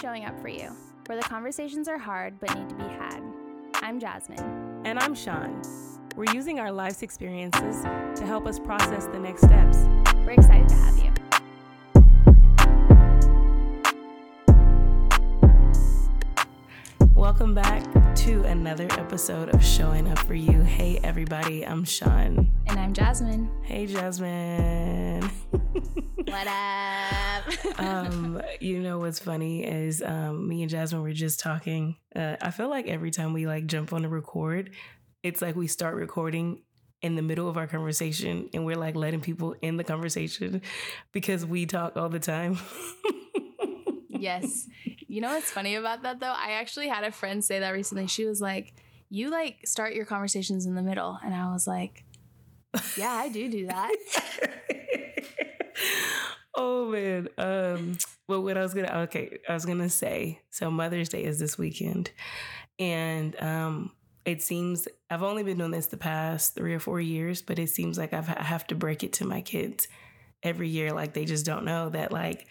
Showing Up For You, where the conversations are hard but need to be had. I'm Jasmine. And I'm Shon. We're using our life's experiences to help us process the next steps. We're excited to have you. Welcome back to another episode of Showing Up For You. Hey, everybody, I'm Shon. And I'm Jasmine. Hey, Jasmine. what up? um, you know what's funny is um, me and Jasmine were just talking. Uh, I feel like every time we like jump on to record, it's like we start recording in the middle of our conversation and we're like letting people in the conversation because we talk all the time. yes. You know what's funny about that though? I actually had a friend say that recently. She was like, "You like start your conversations in the middle." And I was like, "Yeah, I do do that." oh man. Um well what I was gonna okay, I was gonna say, so Mother's Day is this weekend. And um it seems I've only been doing this the past three or four years, but it seems like I've, I have to break it to my kids every year. Like they just don't know that like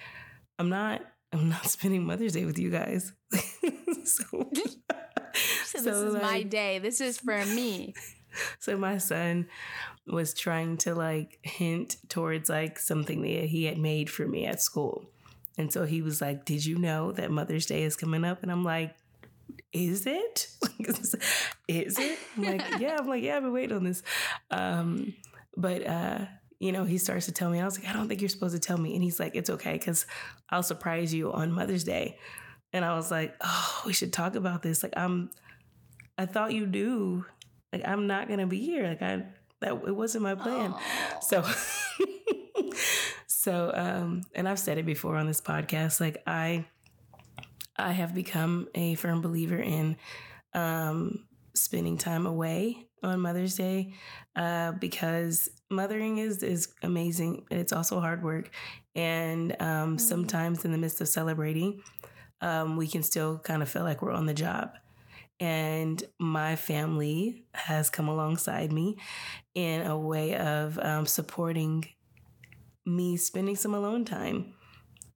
I'm not I'm not spending Mother's Day with you guys. so, so, this is like, my day. This is for me. So my son was trying to like hint towards like something that he had made for me at school. And so he was like, Did you know that Mother's Day is coming up? And I'm like, Is it? is it? I'm like, Yeah. I'm like, Yeah, I've been waiting on this. Um, but uh, you know, he starts to tell me, I was like, I don't think you're supposed to tell me. And he's like, It's okay, because I'll surprise you on Mother's Day. And I was like, Oh, we should talk about this. Like, I'm I thought you knew. Like, I'm not gonna be here. Like I that it wasn't my plan. Oh. So so um and I've said it before on this podcast, like I I have become a firm believer in um spending time away on Mother's Day uh, because mothering is is amazing and it's also hard work. And um, mm-hmm. sometimes in the midst of celebrating, um, we can still kind of feel like we're on the job. And my family has come alongside me in a way of um, supporting me spending some alone time,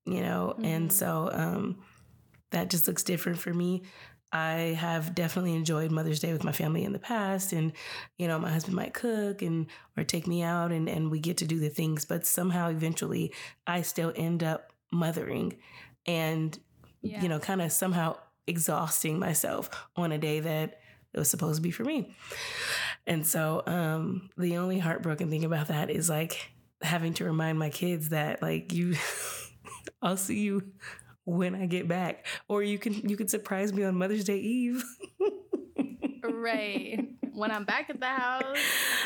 you know? Mm-hmm. And so um, that just looks different for me. I have definitely enjoyed Mother's Day with my family in the past. And, you know, my husband might cook and or take me out and, and we get to do the things, but somehow eventually I still end up mothering and, yeah. you know, kind of somehow exhausting myself on a day that it was supposed to be for me. And so um the only heartbroken thing about that is like having to remind my kids that like you I'll see you when I get back. Or you can you can surprise me on Mother's Day Eve. right. When I'm back at the house.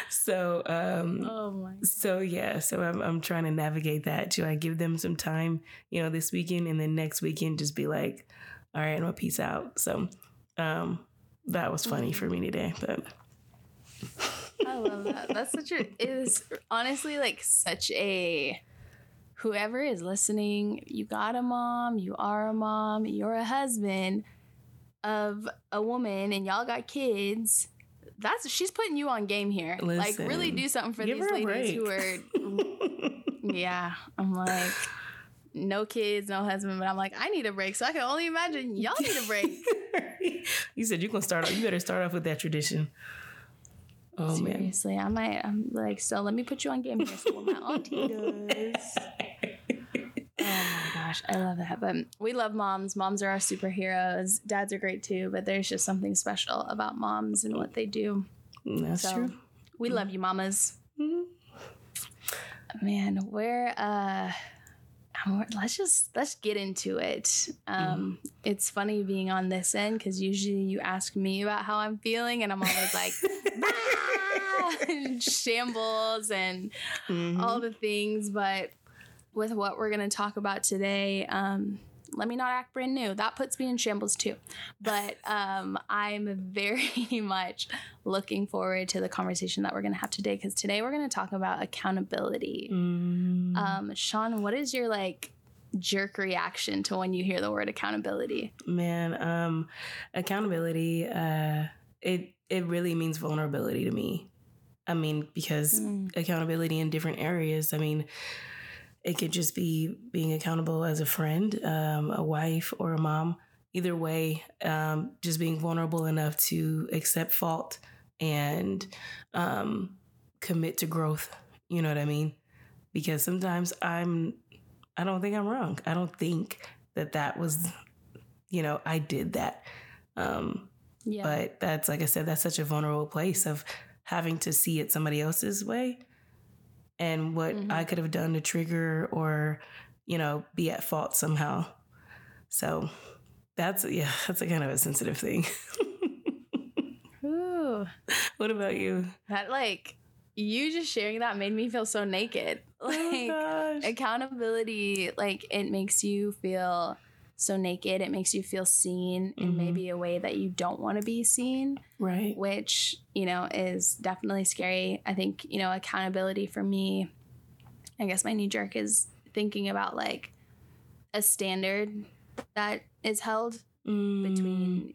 So um oh my so yeah, so I'm I'm trying to navigate that. Do I give them some time, you know, this weekend and then next weekend just be like, all right, I'm gonna peace out. So um that was funny for me today, but I love that. That's such a it is honestly like such a whoever is listening, you got a mom, you are a mom, you're a husband of a woman, and y'all got kids. That's she's putting you on game here. Listen, like, really do something for these ladies who are. yeah, I'm like, no kids, no husband, but I'm like, I need a break. So I can only imagine y'all need a break. you said you can start. Off, you better start off with that tradition. Oh man. Seriously, man. I might. I'm like, so let me put you on game here. So what my auntie does. Oh my gosh, I love that. But we love moms. Moms are our superheroes. Dads are great too, but there's just something special about moms and what they do. That's so, true. We love you, mamas. Mm-hmm. Man, where uh let's just let's get into it um mm. it's funny being on this end because usually you ask me about how i'm feeling and i'm always like and shambles and mm-hmm. all the things but with what we're going to talk about today um let me not act brand new. That puts me in shambles too. But um, I'm very much looking forward to the conversation that we're going to have today because today we're going to talk about accountability. Mm. Um, Shon, what is your like jerk reaction to when you hear the word accountability? Man, um, accountability, uh, it it really means vulnerability to me. I mean, because mm. accountability in different areas. I mean, it could just be being accountable as a friend, um, a wife, or a mom. Either way, um, just being vulnerable enough to accept fault and um, commit to growth. You know what I mean? Because sometimes I'm, I don't think I'm wrong. I don't think that that was, you know, I did that. Um, yeah. But that's, like I said, that's such a vulnerable place of having to see it somebody else's way and what mm-hmm. I could have done to trigger or, you know, be at fault somehow. So that's, yeah, that's a kind of a sensitive thing. Ooh. What about you? That, like, you just sharing that made me feel so naked. Oh like, oh accountability, like, it makes you feel so naked. It makes you feel seen mm-hmm. in maybe a way that you don't want to be seen. Right. Which, you know, is definitely scary. I think, you know, accountability for me, I guess my knee jerk is thinking about like a standard that is held mm. between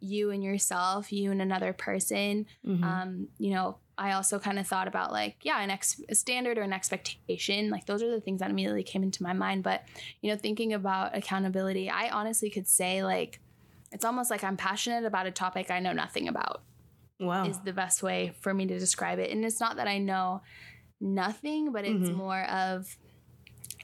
you and yourself, you and another person. Mm-hmm. Um, you know, I also kind of thought about like, yeah, an ex- a standard or an expectation. Like those are the things that immediately came into my mind. But, you know, thinking about accountability, I honestly could say like, it's almost like I'm passionate about a topic I know nothing about. Wow. Is the best way for me to describe it. And it's not that I know nothing, but it's mm-hmm. more of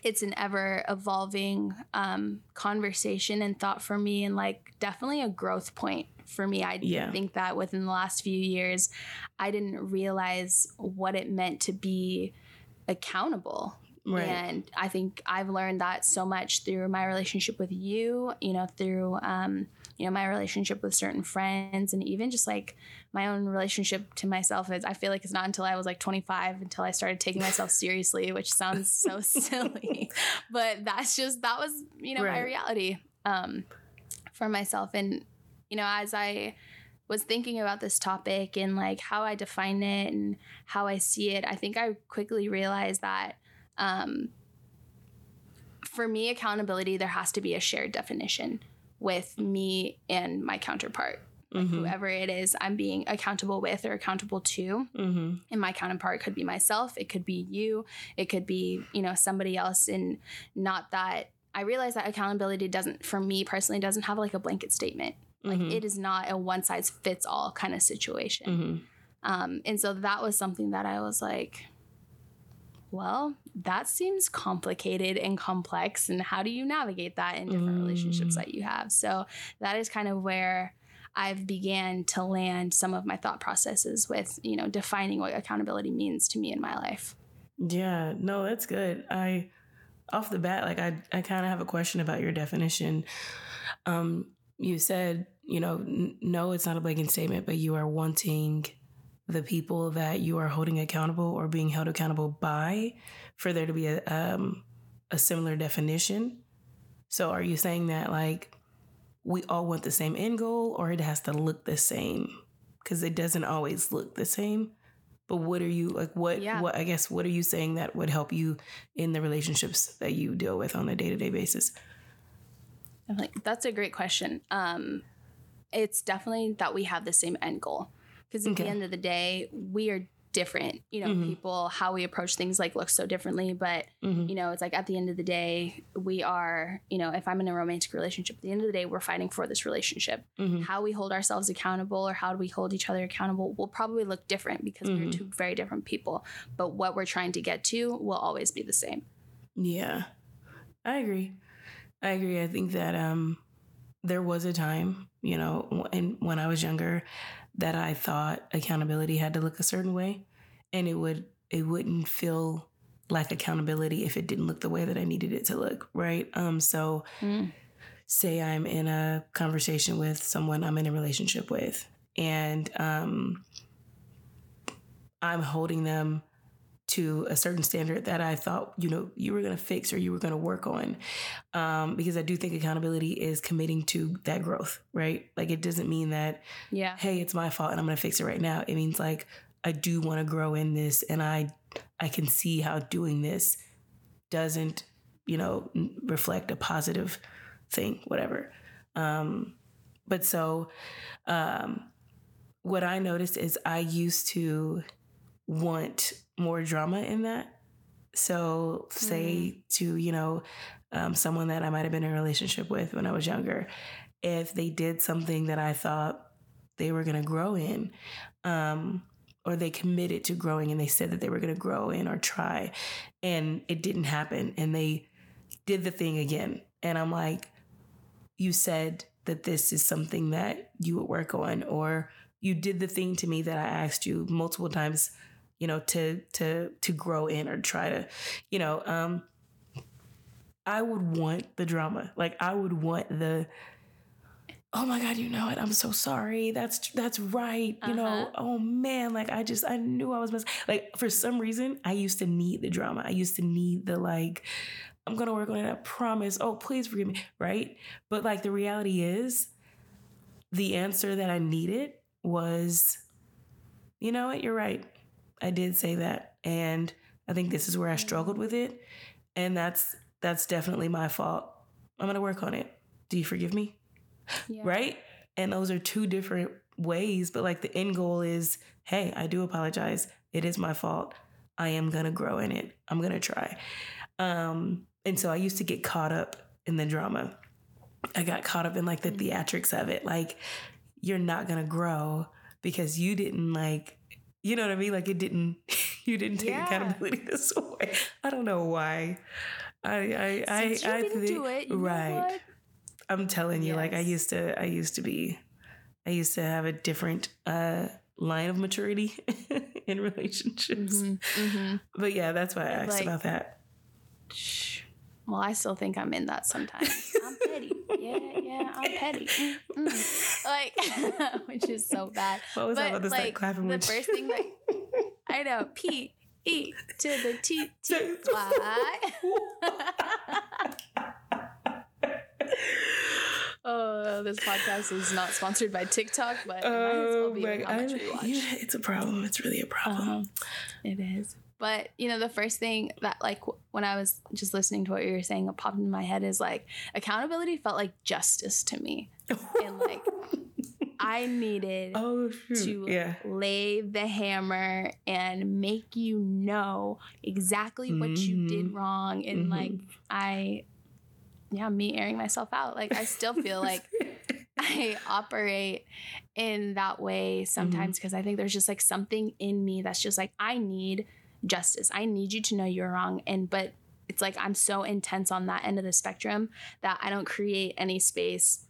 it's an ever evolving um, conversation and thought for me, and like definitely a growth point for me. I yeah. think that within the last few years, I didn't realize what it meant to be accountable. Right. And I think I've learned that so much through my relationship with you, you know, through, um, you know, my relationship with certain friends and even just like my own relationship to myself is I feel like it's not until I was like 25 until I started taking myself seriously, which sounds so silly, but that's just, that was, you know, right. my reality, um, for myself. And you know, as I was thinking about this topic and like how I define it and how I see it, I think I quickly realized that um, for me, accountability, there has to be a shared definition with me and my counterpart. mm-hmm. Whoever it is I'm being accountable with or accountable to. Mm-hmm. And my counterpart could be myself, it could be you, it could be, you know, somebody else. And not that I realize that accountability doesn't, for me personally, doesn't have like a blanket statement. Like mm-hmm. it is not a one size fits all kind of situation. Mm-hmm. Um, and so that was something that I was like, well, that seems complicated and complex. And how do you navigate that in different mm. relationships that you have? So that is kind of where I've began to land some of my thought processes with, you know, defining what accountability means to me in my life. Yeah, no, that's good. I off the bat, like I, I kind of have a question about your definition. Um, you said, you know, n- no, it's not a blanket statement, but you are wanting the people that you are holding accountable or being held accountable by for there to be a um, a similar definition. So are you saying that like we all want the same end goal or it has to look the same? Because it doesn't always look the same. But what are you like what yeah. what I guess what are you saying that would help you in the relationships that you deal with on a day-to-day basis? I'm like, that's a great question. Um, it's definitely that we have the same end goal because at okay. the end of the day, we are different. You know, mm-hmm. people how we approach things like looks so differently, but mm-hmm. you know, it's like at the end of the day, we are. You know, if I'm in a romantic relationship, at the end of the day, we're fighting for this relationship. Mm-hmm. How we hold ourselves accountable or how do we hold each other accountable will probably look different because we're mm-hmm. two very different people. But what we're trying to get to will always be the same. Yeah, I agree. I agree. I think that um, there was a time, you know, and when I was younger, that I thought accountability had to look a certain way, and it would it wouldn't feel like accountability if it didn't look the way that I needed it to look, right? Um, so mm. say I'm in a conversation with someone I'm in a relationship with, and um, I'm holding them to a certain standard that I thought, you know, you were going to fix or you were going to work on. Um, because I do think accountability is committing to that growth, right? Like it doesn't mean that, yeah, hey, it's my fault and I'm going to fix it right now. It means like I do want to grow in this and I I can see how doing this doesn't, you know, reflect a positive thing, whatever. Um, but so um, what I noticed is I used to want more drama in that. So, say to, you know, um, someone that I might have been in a relationship with when I was younger, if they did something that I thought they were going to grow in, um, or they committed to growing and they said that they were going to grow in or try, and it didn't happen, and they did the thing again. And I'm like, you said that this is something that you would work on, or you did the thing to me that I asked you multiple times, you know, to to to grow in or try to, you know, um I would want the drama. Like I would want the oh my god you know it i'm so sorry. That's that's right you uh-huh. know oh man like i just i knew i was mess- like for some reason i used to need the drama. I used to need the like i'm gonna work on it i promise. Oh please forgive me right? But like the reality is the answer that i needed was you know what? You're right i did say that and i think this is where i struggled with it and that's that's definitely my fault. I'm going to work on it. Do you forgive me? Yeah. Right? And those are two different ways, but like the end goal is hey, I do apologize. It is my fault. I am going to grow in it. I'm going to try. Um, and so I used to get caught up in the drama. I got caught up in like the mm-hmm. theatrics of it. Like, you're not going to grow because you didn't like, you know what I mean? Like, it didn't, you didn't take yeah. accountability this way. I don't know why. I I I, I think, do it, right. I'm telling you, yes. like I used to I used to be I used to have a different uh line of maturity in relationships. Mm-hmm, mm-hmm. But yeah, that's why I asked like, about that. Well, I still think I'm in that sometimes. I'm petty. Yeah, yeah, I'm petty. Mm-hmm. Like, which is so bad. What was but, that about like, clapping? The first thing that I know, Pete E to the T T Y. Oh, this podcast is not sponsored by TikTok, but it might as well be how much we watch. Yeah, it's a problem. It's really a problem. Um, it is. But you know, the first thing that like when I was just listening to what you were saying, it popped in my head is like accountability felt like justice to me, and like I needed oh, to yeah. lay the hammer and make you know exactly what mm-hmm. you did mm-hmm. wrong. And mm-hmm. like, I, yeah, me airing myself out. Like, I still feel like I operate in that way sometimes because mm-hmm. I think there's just like something in me that's just like, I need justice. I need you to know you're wrong. And, but it's like I'm so intense on that end of the spectrum that I don't create any space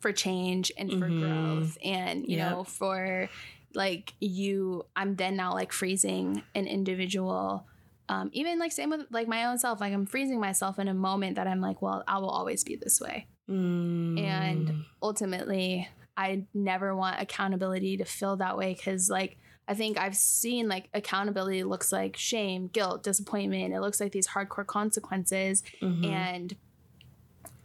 for change and for mm-hmm. growth and you yep. know for like you i'm then now like freezing an individual um, even like same with like my own self like i'm freezing myself in a moment that i'm like well i will always be this way mm. and ultimately i never want accountability to feel that way because like i think i've seen like accountability looks like shame guilt disappointment it looks like these hardcore consequences mm-hmm. and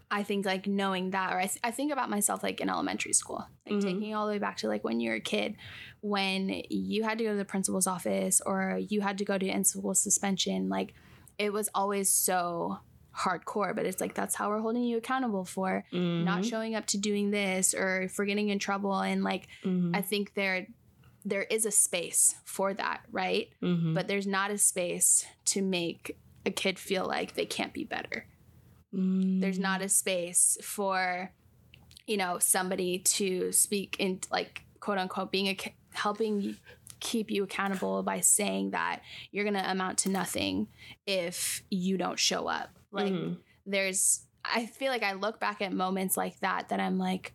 I think like knowing that, or I, th- I think about myself like in elementary school, like mm-hmm. taking all the way back to like when you're a kid, when you had to go to the principal's office or you had to go to in school suspension, like it was always so hardcore, but it's like that's how we're holding you accountable for mm-hmm. not showing up to doing this or for getting in trouble. And like, mm-hmm. I think there, there is a space for that, right? Mm-hmm. But there's not a space to make a kid feel like they can't be better. Mm. There's not a space for, you know, somebody to speak in like quote unquote being a helping keep you accountable by saying that you're going to amount to nothing if you don't show up. Like mm-hmm. there's I feel like I look back at moments like that that I'm like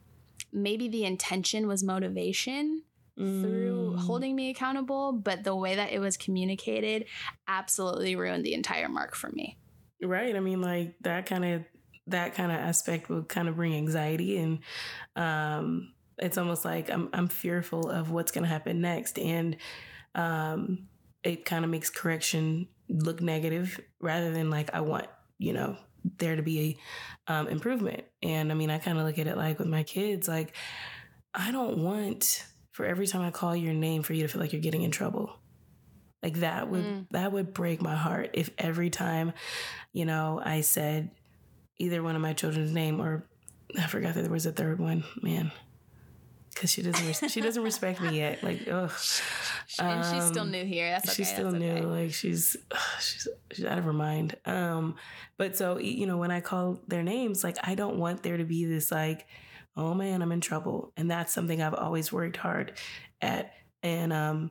maybe the intention was motivation mm. through holding me accountable, but the way that it was communicated absolutely ruined the entire mark for me. Right. I mean, like that kind of that kind of aspect would kind of bring anxiety and um it's almost like I'm I'm fearful of what's going to happen next and um it kind of makes correction look negative rather than like I want, you know, there to be a um, improvement. And I mean, I kind of look at it like with my kids, like I don't want for every time I call your name for you to feel like you're getting in trouble. Like that would mm. that would break my heart if every time, you know, I said either one of my children's name or I forgot that there was a third one. Man. because she doesn't res- she doesn't respect me yet. Like, ugh. and she's still Um, new here. That's okay. she's still that's new. okay. Like she's she's she's out of her mind. Um, but so you know, when I call their names, like I don't want there to be this like, oh man, I'm in trouble, and that's something I've always worked hard at. And um,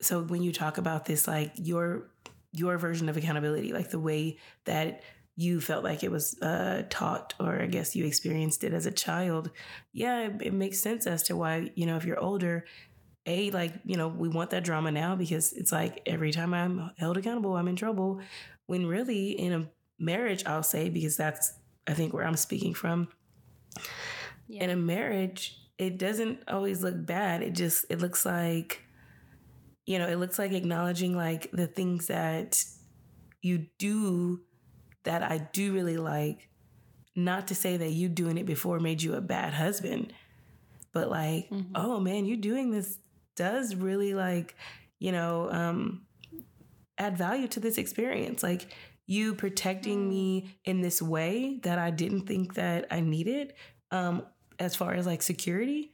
so when you talk about this, like your your version of accountability, like the way that you felt like it was uh, taught, or I guess you experienced it as a child, yeah, it, it makes sense as to why you know if you're older, a like you know we want that drama now because it's like every time I'm held accountable, I'm in trouble. When really in a marriage, I'll say because that's I think where I'm speaking from. Yeah. In a marriage, it doesn't always look bad. It just it looks like you know, it looks like acknowledging like the things that you do that I do really like. Not to say that you doing it before made you a bad husband, but like, Mhm. oh man, you doing this does really like, you know, um, add value to this experience. Like you protecting me in this way that I didn't think that I needed, um, as far as like security.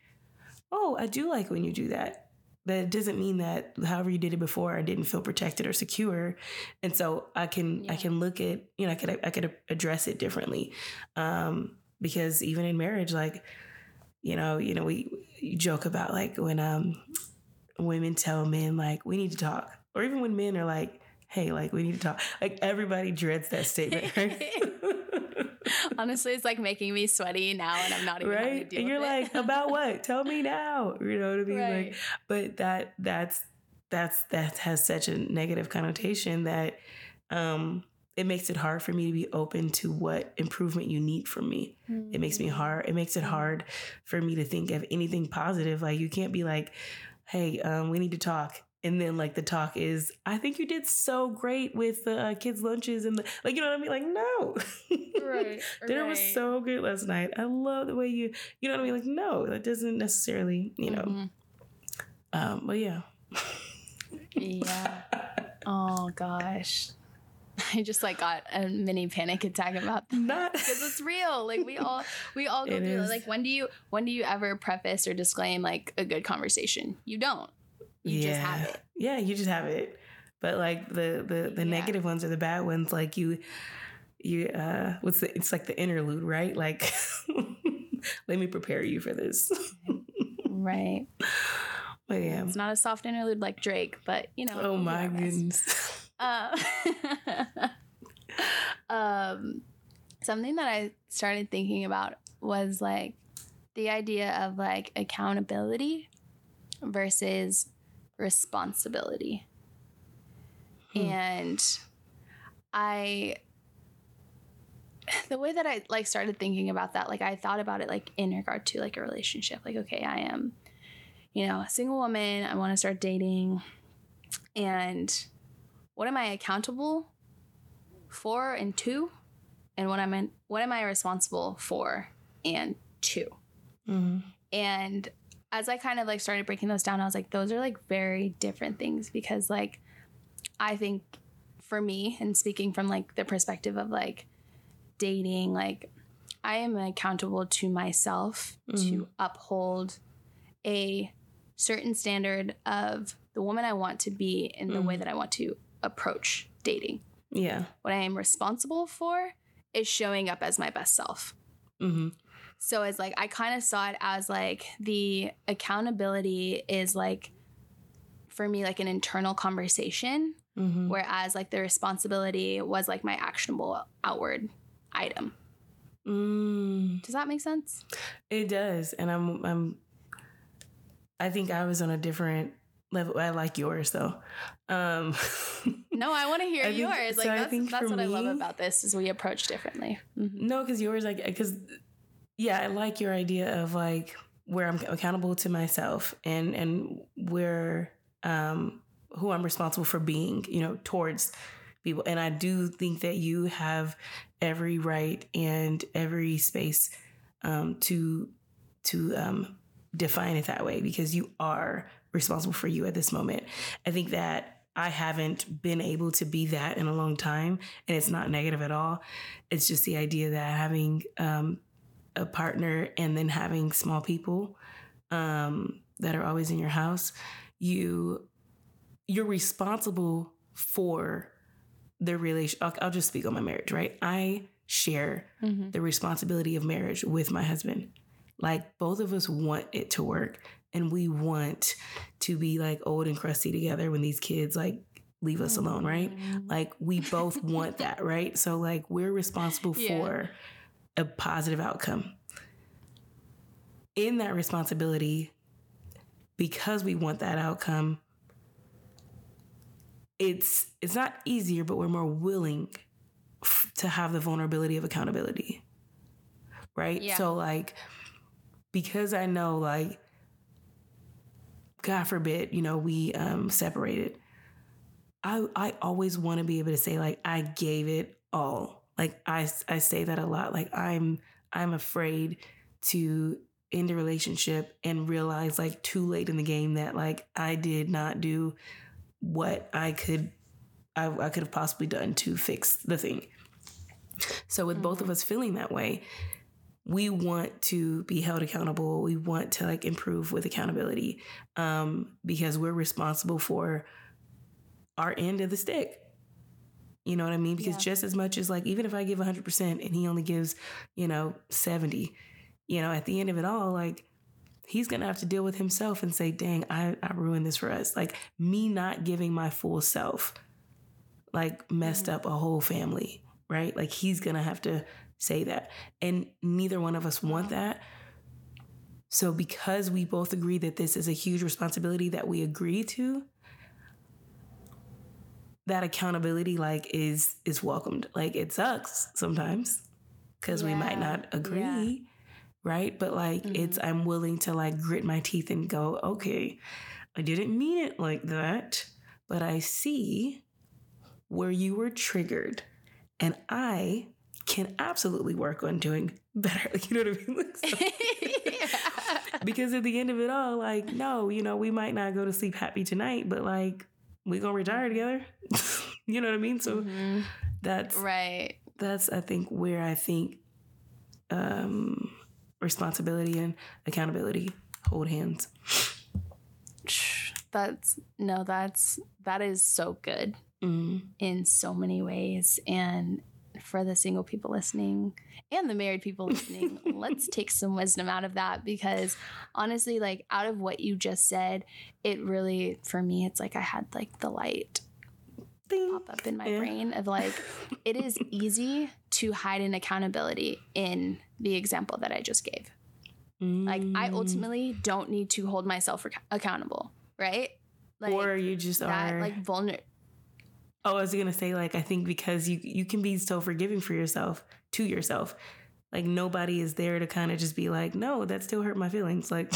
Oh, I do like when you do that. But it doesn't mean that however you did it before, I didn't feel protected or secure, and so I can I can look at you know I could I could address it differently, um, because even in marriage, like you know you know we you joke about like when um women tell men like we need to talk, or even when men are like hey like we need to talk, like everybody dreads that statement, right? Honestly, it's like making me sweaty now, and I'm not even right? And you're like, about what? Tell me now. You know what I mean? Right. Like, but that that's that's that has such a negative connotation that um it makes it hard for me to be open to what improvement you need from me. It makes me hard. It makes it hard for me to think of anything positive. Like you can't be like, "Hey, um, we need to talk," and then like the talk is, "I think you did so great with the uh, kids' lunches and the like." You know what I mean? Like, no, Right, dinner was so good last night. I love the way you, you know what I mean? Like, no, that doesn't necessarily, you know. Mhm. Um, but yeah, Yeah. Oh gosh. I just like got a mini panic attack about that. not because it's real. Like we all we all go It through is. Like when do you when do you ever preface or disclaim like a good conversation? You don't. You just have it. Yeah, you just have it. But like the the the Yeah. negative ones or the bad ones, like you you uh what's the it's like the interlude, right? Like let me prepare you for this. Right. But yeah. It's not a soft interlude like Drake, but you know. Oh my goodness. Uh, um, something that I started thinking about was like the idea of like accountability versus responsibility. Hmm. And I the way that I like started thinking about that, like I thought about it like in regard to like a relationship. Like, okay, I am, you know, a single woman, I want to start dating. And what am I accountable for and to? And what am I what am I responsible for and to? Mhm. And as I kind of like started breaking those down, I was like, those are like very different things because like I think for me and speaking from like the perspective of like dating, like I am accountable to myself to uphold a certain standard of the woman I want to be in the way that I want to approach dating. Yeah. What I am responsible for is showing up as my best self. hmm So it's like I kind of saw it as like the accountability is like for me like an internal conversation, hmm whereas like the responsibility was like my actionable outward item. Mm. Does that make sense? It does, and I'm I'm. I think I was on a different level. I like yours though. Um, No, I want to hear I think- yours. Like so I that's, think that's what I love about this is we approach differently. Mhm. no, because yours like because yeah, I like your idea of like where I'm accountable to myself and and where um who I'm responsible for being, you know, towards people. And I do think that you have every right and every space um, to to um, define it that way because you are responsible for you at this moment. I think that I haven't been able to be that in a long time, and it's not negative at all. It's just the idea that having um, a partner and then having small people um, that are always in your house, you you're responsible for the relation. I'll, I'll just speak on my marriage, right? I share Mm-hmm. the responsibility of marriage with my husband. Like both of us want it to work and we want to be like old and crusty together when these kids like leave us alone, right? Like we both want that, right? So like we're responsible Yeah. for a positive outcome. In that responsibility, because we want that outcome, it's it's not easier, but we're more willing f- to have the vulnerability of accountability. Right? Yeah. So like because I know like God forbid, you know, we um separated. I I always want to be able to say like I gave it all. Like I I say that a lot. Like I'm I'm afraid to end a relationship and realize like too late in the game that like I did not do what I could I, I could have possibly done to fix the thing. So with both of us feeling that way, we want to be held accountable. We want to like improve with accountability um, because we're responsible for our end of the stick. You know what I mean? Because Yeah. just as much as like, even if I give 100% and he only gives, you know, 70, you know, at the end of it all, like, he's gonna have to deal with himself and say, dang, I, I ruined this for us. Like, me not giving my full self, like, messed mm. up a whole family, right? Like, he's gonna have to say that. And neither one of us want mm-hmm. that. So, because we both agree that this is a huge responsibility that we agree to, that accountability like is is welcomed. Like it sucks sometimes because we might not agree, right? But like it's mm-hmm. I'm willing to like grit my teeth and go, okay, I didn't mean it like that, but I see where you were triggered, and I can absolutely work on doing better. You know what I mean? Like, so- because at the end of it all, like, no, you know, we might not go to sleep happy tonight, but like, we gonna retire together. you know what I mean? So Mhm. that's Right. that's I think where I think um responsibility and accountability hold hands. That's no, that's that is so good Mm. in so many ways. And for the single people listening and the married people listening, let's take some wisdom out of that because honestly, like out of what you just said, it really for me, it's like I had like the light Ding. pop up in my Yeah. brain of like it is easy to hide an accountability in the example that I just gave. Like I Mm. ultimately don't need to hold myself ac- accountable, right? Like or you just that are like vulner Oh, I was gonna say like I think because you you can be so forgiving for yourself to yourself. Like nobody is there to kind of just be like, no, that still hurt my feelings. Like,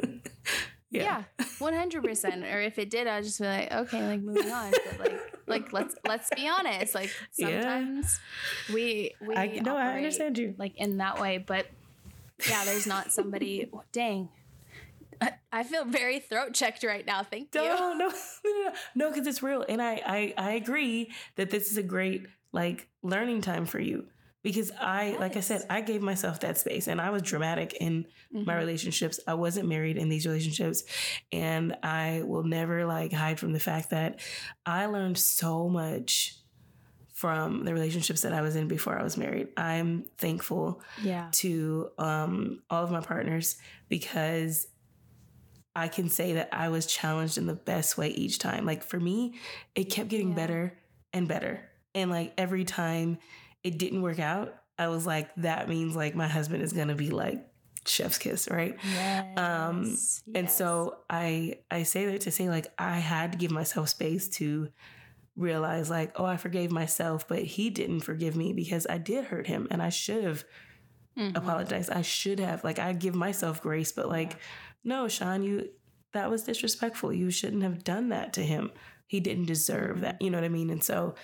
yeah, one hundred percent. Or if it did, I'd just be like, okay, like moving on. But like, like let's let's be honest. Like Yeah. sometimes we we I no, I understand you. like in that way. But yeah, there's not somebody. Dang, I, feel very throat checked right now. Thank you. No, no, no, no, because it's real, and I, I, I agree that this is a great like learning time for you because I, like I said, I gave myself that space, and I was dramatic in my Mhm. relationships. I wasn't married in these relationships, and I will never like hide from the fact that I learned so much from the relationships that I was in before I was married. I'm thankful Yeah. to um, all of my partners because I can say that I was challenged in the best way each time. Like for me, it kept getting Yeah. better and better. And like every time it didn't work out, I was like, that means like my husband is gonna be like chef's kiss, right? Yes. Um, And so I I say that to say like I had to give myself space to realize like, oh, I forgave myself, but he didn't forgive me because I did hurt him and I should have Mhm. apologize. I should have. Like I give myself grace, but like, no, Shon, you that was disrespectful. You shouldn't have done that to him. He didn't deserve that. You know what I mean? And so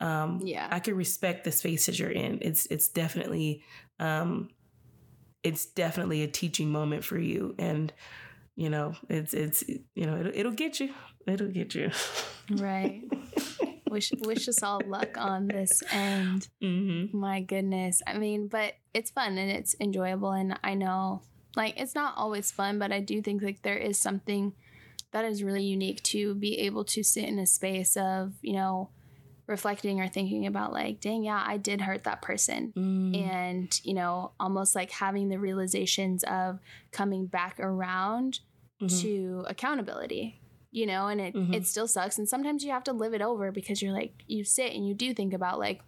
um Yeah. I can respect the space that you're in. It's it's definitely um it's definitely a teaching moment for you. And you know, it's it's you know, it'll, it'll get you. It'll get you. Right. wish wish us all luck on this end. hmm My goodness. I mean, but it's fun and it's enjoyable and I know like it's not always fun, but I do think like there is something that is really unique to be able to sit in a space of, you know, reflecting or thinking about like, dang, yeah, I did hurt that person. Mm. And, you know, almost like having the realizations of coming back around Mhm. to accountability. You know, and it, Mhm. it still sucks. And sometimes you have to live it over because you're like, you sit and you do think about like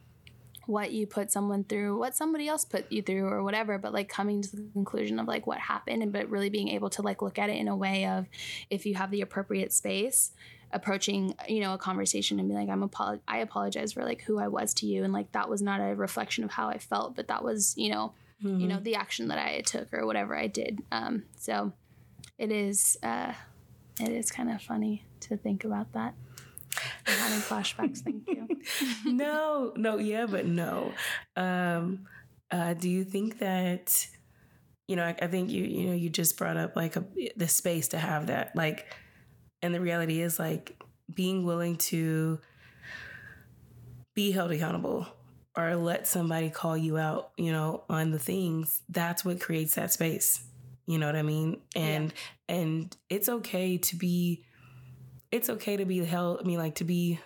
what you put someone through, what somebody else put you through, or whatever. But like coming to the conclusion of like what happened, and but really being able to like look at it in a way of if you have the appropriate space, approaching you know a conversation and be like, I'm apolo- I apologize for like who I was to you, and like that was not a reflection of how I felt, but that was you know you know the action that I took or whatever I did. Um, so it is uh, it is kind of funny to think about that. I'm having flashbacks. Thank you. no, no, yeah, but no. Um, uh, do you think that you know? I, I think you you know you just brought up like a, the space to have that like, and the reality is like being willing to be held accountable or let somebody call you out, you know, on the things. That's what creates that space. You know what I mean? And and it's okay to be it's okay to be held I mean like to be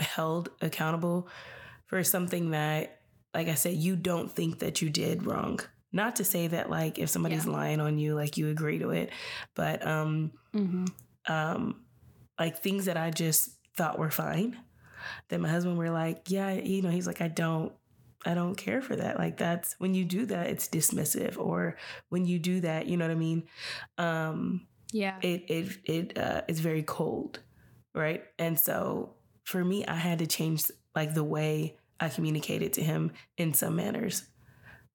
held accountable for something that like I said you don't think that you did wrong. Not to say that like if somebody's Yeah. lying on you like you agree to it, but um Mm-hmm. um like things that I just thought were fine that my husband were like, yeah, you know, he's like I don't I don't care for that. Like that's when you do that it's dismissive or when you do that, you know what I mean? Um Yeah. it it it uh, is very cold, right? And so for me, I had to change like the way I communicated to him in some manners.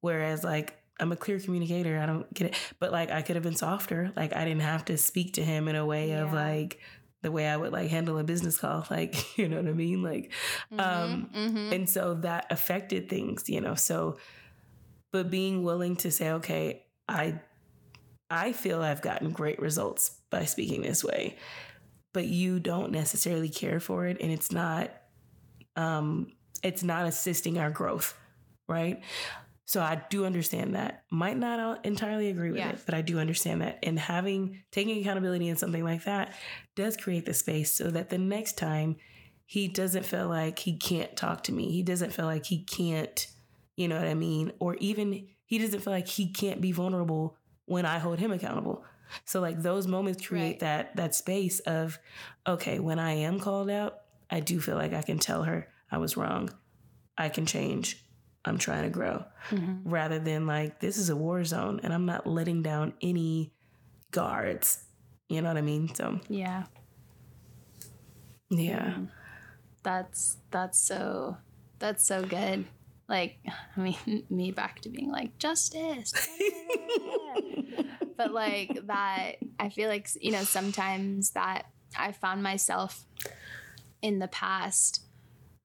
Whereas like I'm a clear communicator, I don't get it, but like I could have been softer. Like I didn't have to speak to him in a way of like the way I would like handle a business call, like you know what I mean, like um, mm-hmm. and so that affected things, you know. So, but being willing to say, okay, I, I feel I've gotten great results by speaking this way, but you don't necessarily care for it, and it's not, um, it's not assisting our growth, right? So I do understand that. Might not entirely agree with Yeah. it, but I do understand that. And having taking accountability in something like that does create the space so that the next time he doesn't feel like he can't talk to me. He doesn't feel like he can't, you know what I mean? Or even he doesn't feel like he can't be vulnerable when I hold him accountable. So like those moments create Right. that that space of okay, when I am called out, I do feel like I can tell her I was wrong. I can change. I'm trying to grow Mm-hmm. rather than like this is a war zone and I'm not letting down any guards. You know what I mean? So Yeah. yeah. That's that's so that's so good. Like I mean me back to being like justice. but like that I feel like you know sometimes that I found myself in the past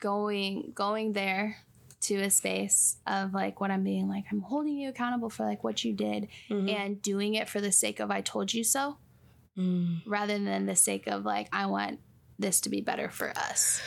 going going there to a space of like what I'm being like I'm holding you accountable for like what you did Mhm. and doing it for the sake of I told you so Mm. rather than the sake of like I want this to be better for us.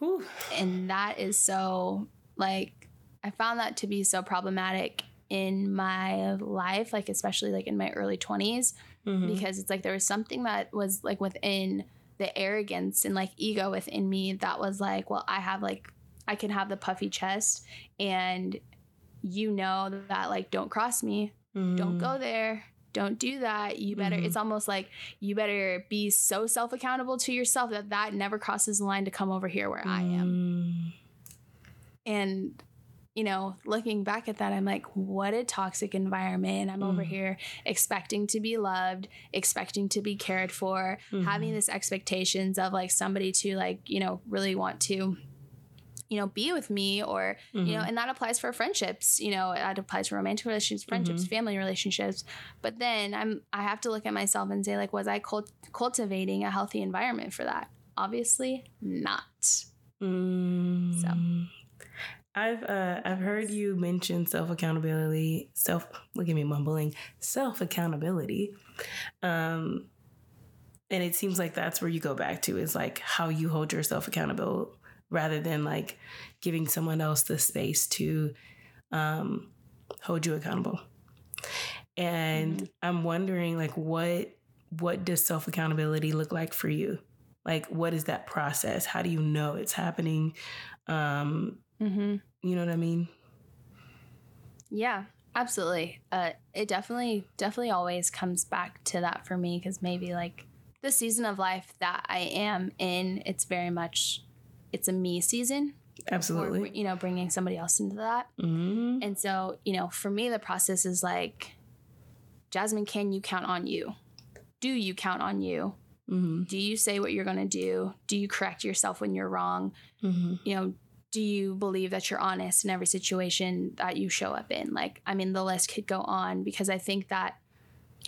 Whew. And that is so like I found that to be so problematic in my life, like especially like in my early 20s Mhm. because it's like there was something that was like within the arrogance and like ego within me that was like, well, I have like I can have the puffy chest and you know that like don't cross me don't Mm. go there don't do that you better Mhm. it's almost like you better be so self accountable to yourself that that never crosses the line to come over here where i am Mm. and you know looking back at that i'm like what a toxic environment i'm over Mm. here expecting to be loved expecting to be cared for having Mhm. this expectations of like somebody to like you know really want to you know be with me or you know Mhm. and that applies for friendships you know that applies for romantic relationships friendships Mhm. family relationships but then i'm i have to look at myself and say like was i cult- cultivating a healthy environment for that obviously not Mm. I've uh, I've heard you mention self accountability. Self look at me mumbling. Self accountability. Um, and it seems like that's where you go back to is like how you hold yourself accountable rather than like giving someone else the space to um, hold you accountable. And mm-hmm. I'm wondering like what what does self accountability look like for you? Like what is that process? How do you know it's happening? Um mm-hmm. you know what I mean? Yeah, absolutely. Uh it definitely definitely always comes back to that for me cuz maybe like the season of life that I am in, it's very much it's a me season. Absolutely. Or, you know, bringing somebody else into that. Mm-hmm. And so, you know, for me, the process is like, Jasmine, can you count on you? Do you count on you? Mm-hmm. Do you say what you're going to do? Do you correct yourself when you're wrong? Mm-hmm. You know, do you believe that you're honest in every situation that you show up in? Like, I mean, the list could go on because I think that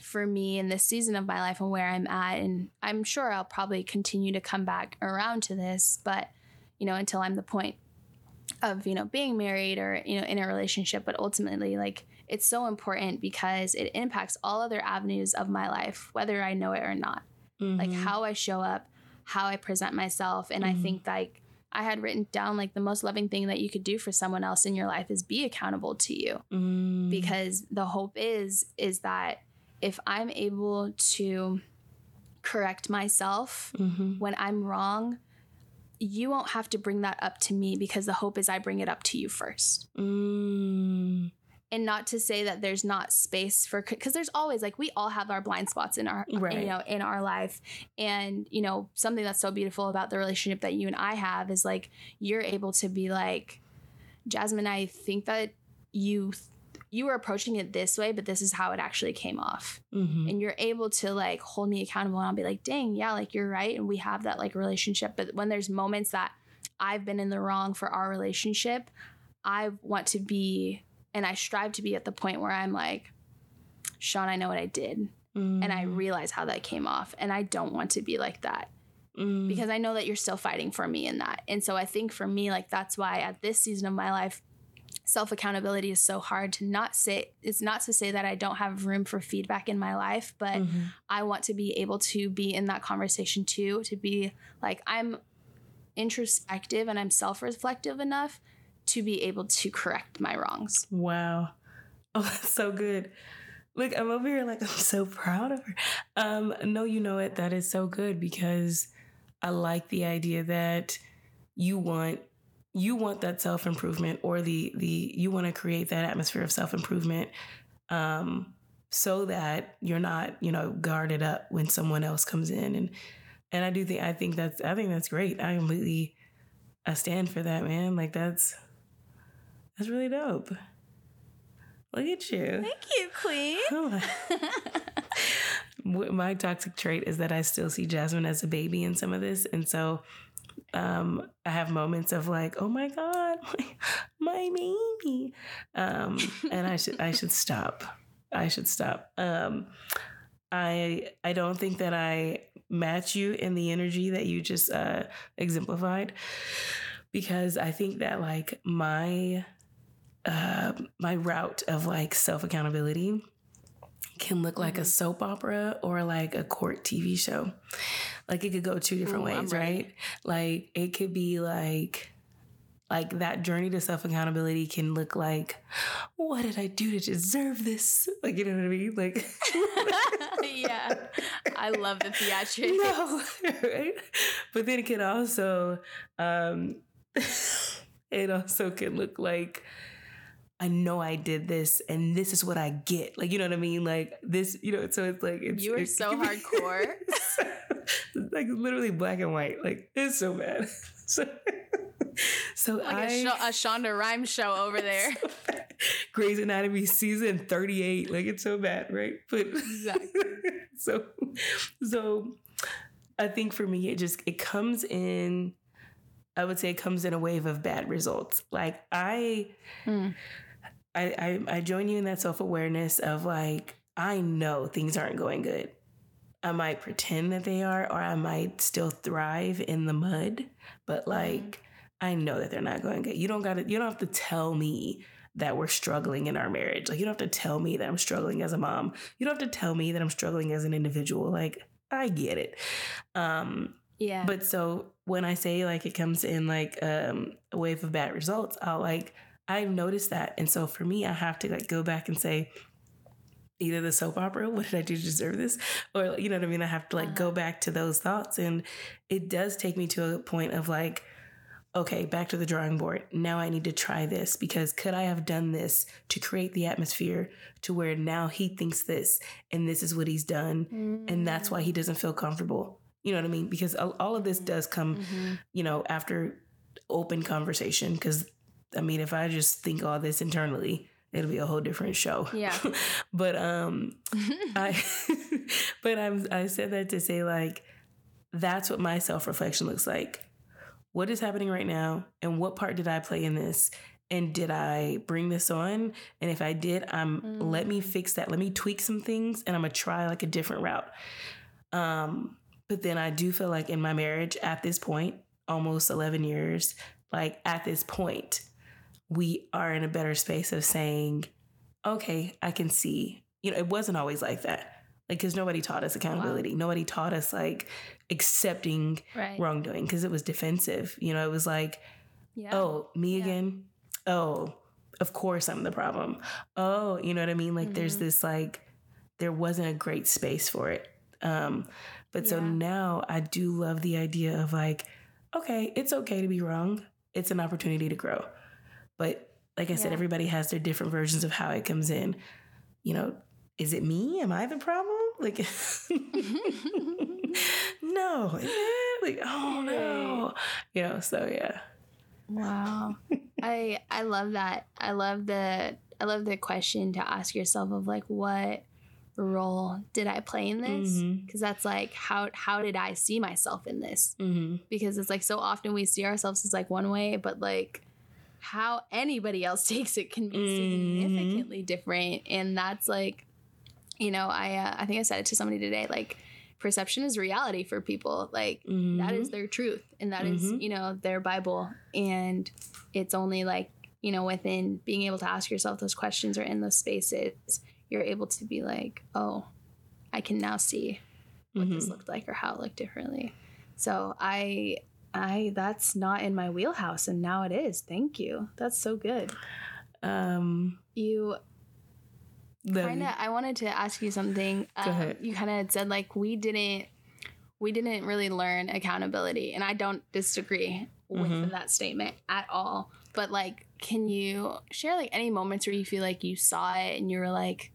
for me in this season of my life and where I'm at, and I'm sure I'll probably continue to come back around to this, but you know, until I'm the point of, you know, being married or, you know, in a relationship. But ultimately, like, it's so important because it impacts all other avenues of my life, whether I know it or not. Mm-hmm. Like how I show up, how I present myself. And mm-hmm. I think like I had written down like the most loving thing that you could do for someone else in your life is be accountable to you. Mm. Because the hope is is that if I'm able to correct myself mm-hmm. when I'm wrong, you won't have to bring that up to me because the hope is I bring it up to you first. Mm. And not to say that there's not space for because there's always like we all have our blind spots in our right. you know in our life and you know something that's so beautiful about the relationship that you and I have is like you're able to be like Jasmine I think that you you were approaching it this way, but this is how it actually came off. Mm-hmm. And you're able to like hold me accountable and I'll be like, dang, yeah, like you're right. And we have that like relationship. But when there's moments that I've been in the wrong for our relationship, I want to be, and I strive to be at the point where I'm like, Shon, I know what I did. Mm-hmm. And I mm. realize how that came off. And I don't want to be like that. Mm. Because I know that you're still fighting for me in that. And so I think for me, like, that's why at this season of my life, self accountability is so hard to not say it's not to say that I don't have room for feedback in my life, but mm-hmm. I want to be able to be in that conversation too, to be like I'm introspective and I'm self reflective enough to be able to correct my wrongs. Wow. Oh, that's so good. Look, I'm over here like I'm so proud of her. Um, no, you know it. That is so good because I like the idea that you want you want that self improvement or the the you want to create that atmosphere of self improvement um, so that you're not you know guarded up when someone else comes in and and I do think I think that's I think that's great. I completely I stand for that, man. Like that's that's really dope. Look at you. Thank you, Queen. My toxic trait is that I still see Jasmine as a baby in some of this. And so um, I have moments of like, oh my God, my, my baby. Um, and I should I should stop. I should stop. Um, I I don't think that I match you in the energy that you just uh, exemplified because I think that like my uh, my route of like self accountability can look like mm-hmm. a soap opera or like a court TV show. Like it could go two different Ooh, ways, right? Like it could be like like that journey to self accountability can look like, what did I do to deserve this? Like, you know what I mean? Like, yeah, I love the theatrics. No, right? But then it can also, um, it also can look like, I know I did this and this is what I get. Like, you know what I mean? Like this, you know, so it's like it's, You are so hardcore. like literally black and white. Like it's so bad. So, so like I, a, Sh- a Shonda Rhimes show over there. So Grey's Anatomy season 38. Like it's so bad, right? But exactly. so so I think for me it just it comes in I would say it comes in a wave of bad results. Like I mm. I, I, I join you in that self awareness of like, I know things aren't going good. I might pretend that they are, or I might still thrive in the mud, but like, I know that they're not going good. You don't got to, you don't have to tell me that we're struggling in our marriage. Like, you don't have to tell me that I'm struggling as a mom. You don't have to tell me that I'm struggling as an individual. Like, I get it. Um, yeah. But so when I say like it comes in like um, a wave of bad results, I'll like I've noticed that. And so for me, I have to like go back and say, either the soap opera, what did I do to deserve this? Or, you know what I mean? I have to like go back to those thoughts. And it does take me to a point of like, okay, back to the drawing board. Now I need to try this because could I have done this to create the atmosphere to where now he thinks this and this is what he's done mm-hmm. and that's why he mm. doesn't feel comfortable. You know what I mean? Because all of this does come, mm-hmm. you know, after open conversation because I mean, if I just think all this internally, it'll be a whole different show. Yeah. but um I but I'm I said that to say like that's what my self-reflection looks like what is happening right now and what part did I play in this? And did I bring this on? And if I did, I'm mm. let me fix that. Let me tweak some things and I'm gonna try like a different route. Um, but then I do feel like in my marriage at this point, almost 11 years, like at this point, we are in a better space of saying, okay, I can see. You know, it wasn't always like that like because nobody taught us accountability wow. nobody taught us like accepting right. wrongdoing because it was defensive you know it was like yeah. oh me yeah. again oh of course i'm the problem oh you know what i mean like mm-hmm. there's this like there wasn't a great space for it um but yeah. so now i do love the idea of like okay it's okay to be wrong it's an opportunity to grow but like i said everybody has their different versions of how it comes in you know is it me? Am I the problem? Like, no, like, oh no, you know. So yeah. Wow, I I love that. I love the I love the question to ask yourself of like what role did I play in this? Because mm-hmm. that's like how how did I see myself in this? Mm-hmm. Because it's like so often we see ourselves as like one way, but like how anybody else takes it can be mm-hmm. significantly different, and that's like you know, I uh, I think I said it to somebody today. Like, perception is reality for people. Like mm-hmm. that is their truth, and that mm-hmm. is you know their Bible. And it's only like you know within being able to ask yourself those questions or in those spaces, you're able to be like, oh, I can now see what mm-hmm. this looked like or how it looked differently. So I I that's not in my wheelhouse and now it is. Thank you. That's so good. Um you kind of i wanted to ask you something um, you kind of said like we didn't we didn't really learn accountability and i don't disagree with mm-hmm. that statement at all but like can you share like any moments where you feel like you saw it and you were like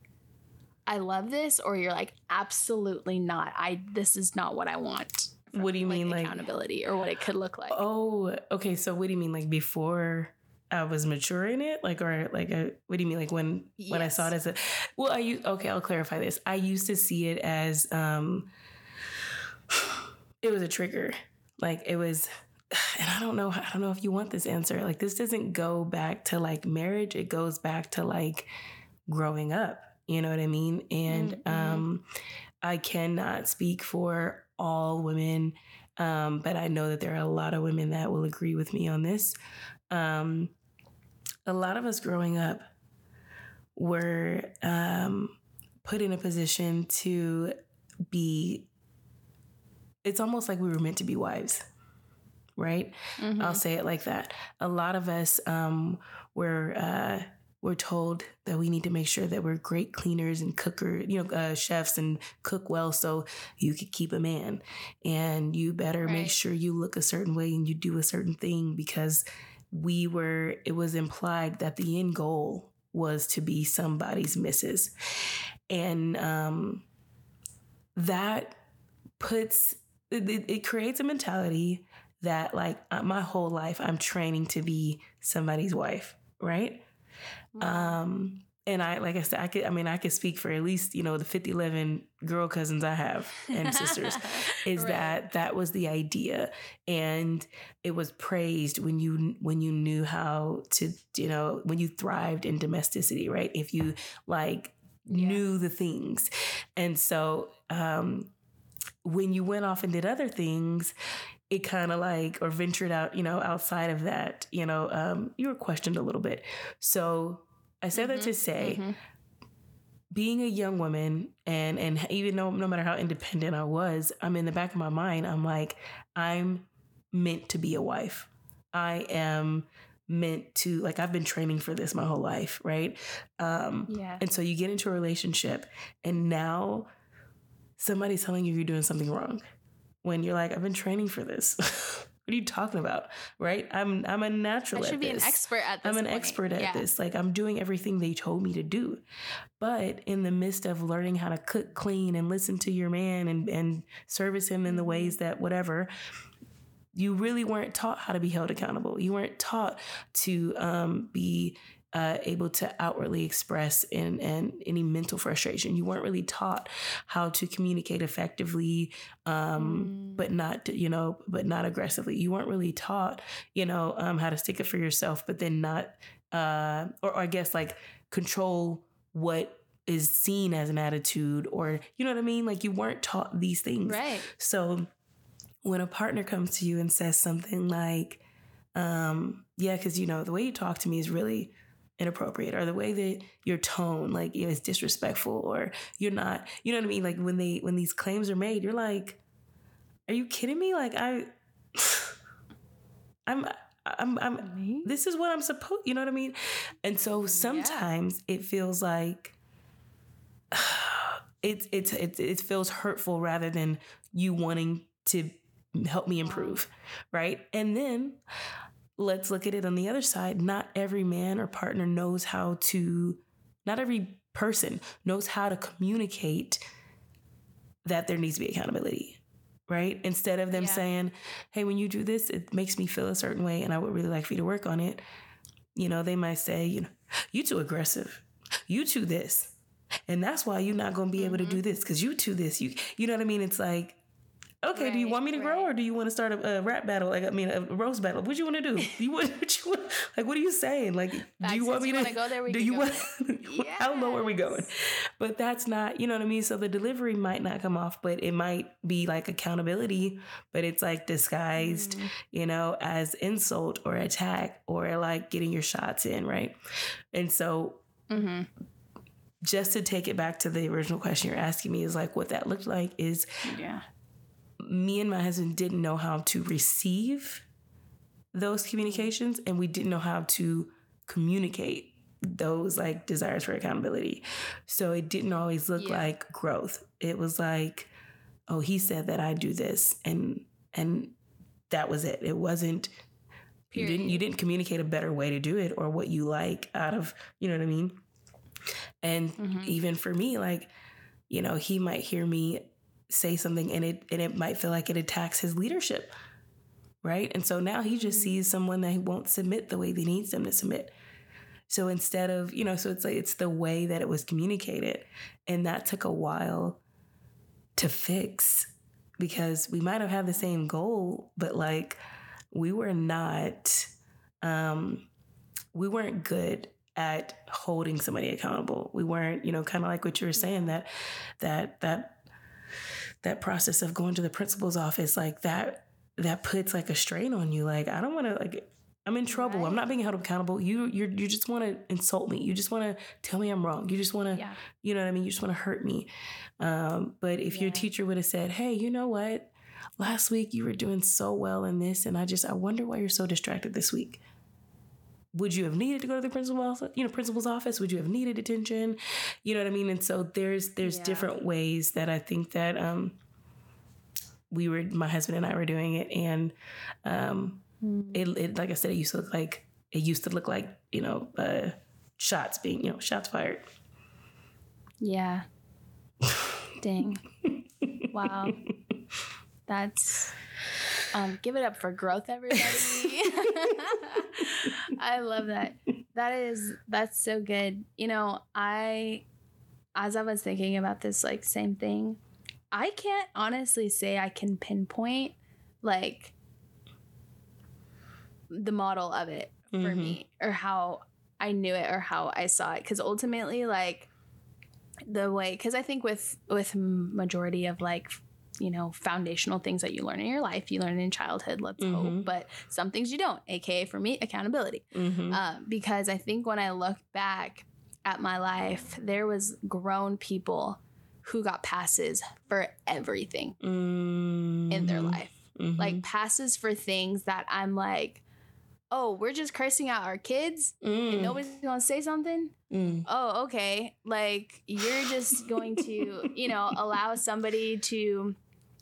i love this or you're like absolutely not i this is not what i want what do you like, mean like accountability or what it could look like oh okay so what do you mean like before I was mature in it, like, or like, a, what do you mean, like when yes. when I saw it as a, well, I use okay, I'll clarify this. I used to see it as, um, it was a trigger, like it was, and I don't know, I don't know if you want this answer. Like this doesn't go back to like marriage; it goes back to like growing up. You know what I mean? And mm-hmm. um, I cannot speak for all women, um, but I know that there are a lot of women that will agree with me on this. Um, a lot of us growing up were um, put in a position to be, it's almost like we were meant to be wives, right? Mm-hmm. I'll say it like that. A lot of us um, were. Uh, we're told that we need to make sure that we're great cleaners and cooker, you know, uh, chefs and cook well so you could keep a man. And you better right. make sure you look a certain way and you do a certain thing because we were, it was implied that the end goal was to be somebody's missus. And um, that puts, it, it creates a mentality that, like, uh, my whole life, I'm training to be somebody's wife, right? Um, and I, like I said, I could, I mean, I could speak for at least, you know, the 50, 11 girl cousins I have and sisters is right. that that was the idea. And it was praised when you, when you knew how to, you know, when you thrived in domesticity, right? If you like yeah. knew the things. And so, um, when you went off and did other things, it kind of like or ventured out, you know, outside of that, you know, um, you were questioned a little bit. So I said mm-hmm. that to say, mm-hmm. being a young woman, and and even though no matter how independent I was, I'm in the back of my mind. I'm like, I'm meant to be a wife. I am meant to like I've been training for this my whole life, right? Um Yeah. and so you get into a relationship and now somebody's telling you you're doing something wrong. When you're like, I've been training for this. what are you talking about? Right? I'm I'm a natural I should be this. an expert at this. I'm an point. expert at Yeah. this. Like I'm doing everything they told me to do. But in the midst of learning how to cook clean and listen to your man and, and service him in the Mm-hmm. ways that whatever, you really weren't taught how to be held accountable. You weren't taught to um, be uh, able to outwardly express in, and any mental frustration. You weren't really taught how to communicate effectively, um, Mm. but not you know, but not aggressively. You weren't really taught, you know, um, how to stick it for yourself, but then not, uh, or, or I guess like control what is seen as an attitude, or you know what I mean. Like you weren't taught these things, Right. so when a partner comes to you and says something like, um, yeah, because you know, the way you talk to me is really inappropriate, or the way that your tone, like, is disrespectful, or you're not, you know what I mean? Like when they when these claims are made, you're like, Are you kidding me? Like I I'm I'm I'm Me? this is what I'm supposed, you know what I mean? And so sometimes it feels like it's it's it, it feels hurtful rather than you wanting to help me improve, right? And then let's look at it on the other side. Not every man or partner knows how to not every person knows how to communicate that there needs to be accountability. Right? Instead of them Yeah. saying, Hey, when you do this, it makes me feel a certain way and I would really like for you to work on it. You know, they might say, you know, you too aggressive. You too this. And that's why you're not gonna be able to mm-hmm. do this because you too this. You you know what I mean? It's like, okay, do you want me to grow or do you want to start a, a rap battle? Like I mean, a roast battle. What do you want to do? You want? What you want? Like what are you saying? Like do you want me you to go there, do you want? How low are we going? But that's not. You know what I mean? So the delivery might not come off, but it might be like accountability, but it's like disguised, Mm. you know, as insult or attack or like getting your shots in, right? And so Mm-hmm. just to take it back to the original question you're asking me is like what that looked like is Yeah. Me and my husband didn't know how to receive those communications and we didn't know how to communicate those like desires for accountability. So it didn't always look Yeah. like growth. It was like oh he said that i do this and and that was it. It wasn't you didn't you didn't communicate a better way to do it or what you like out of you know what i mean? And Mhm. even for me like you know he might hear me say something and it and it might feel like it attacks his leadership right? And so now he just sees someone that he won't submit the way he needs them to submit. So instead of you know so it's like it's the way that it was communicated. And that took a while to fix because we might have had the same goal but like we were not um we weren't good at holding somebody accountable. We weren't you know kind of like what you were saying that that that that process of going to the principal's office like that that puts like a strain on you. Like i don't want to like i'm in trouble. I'm not being held accountable. You you you just want to insult me. You just want to tell me i'm wrong. You just want to Yeah. you know what i mean? You just want to hurt me. Um, but if your teacher would have said hey you know what? Last week you were doing so well in this and i just i wonder why you're so distracted this week would you have needed to go to the principal's office you know principal's office would you have needed attention you know what i mean and so there's there's Yeah. different ways that i think that um we were my husband and i were doing it and um Mm. it, it like i said it used to look like it used to look like you know uh shots being you know shots fired Yeah. Dang. Wow. That's um give it up for growth everybody. I love that. That is that's so good. You know, I as I was thinking about this like same thing, I can't honestly say I can pinpoint like the model of it for Mhm. me or how I knew it or how I saw it cuz ultimately like the way because i think with with majority of like you know foundational things that you learn in your life you learn in childhood let's Mhm. hope but some things you don't aka for me accountability mm-hmm. um, because i think when i look back at my life there was grown people who got passes for everything in their life Mm-hmm. like passes for things that i'm like oh, we're just cursing out our kids Mm. and nobody's gonna say something. Mm. Oh, okay. Like you're just going to, you know, allow somebody to,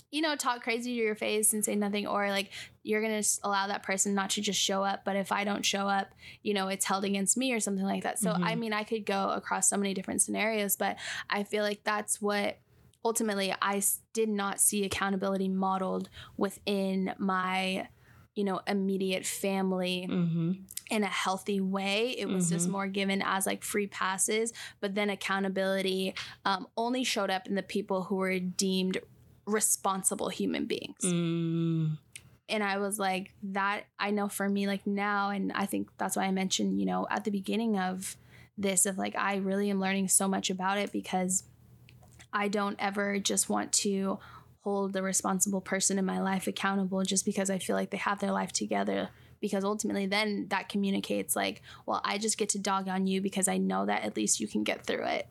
you know, talk crazy to your face and say nothing, or like you're gonna allow that person not to just show up. But if I don't show up, you know, it's held against me or something like that. So I Mhm. mean, I could go across so many different scenarios, but I feel like that's what ultimately I s- did not see accountability modeled within my, you know, immediate family Mm-hmm. in a healthy way. It was just Mhm. more given as like free passes, but then accountability um, only showed up in the people who were deemed responsible human beings. Mm. And I was like, that I know for me, like now, and I think that's why I mentioned, you know, at the beginning of this, of like, I really am learning so much about it because I don't ever just want to hold the responsible person in my life accountable just because I feel like they have their life together. Because ultimately, then that communicates like, well, I just get to dog on you because I know that at least you can get through it.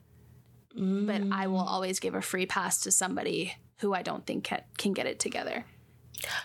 But I will Mm. always give a free pass to somebody who I don't think can, can get it together.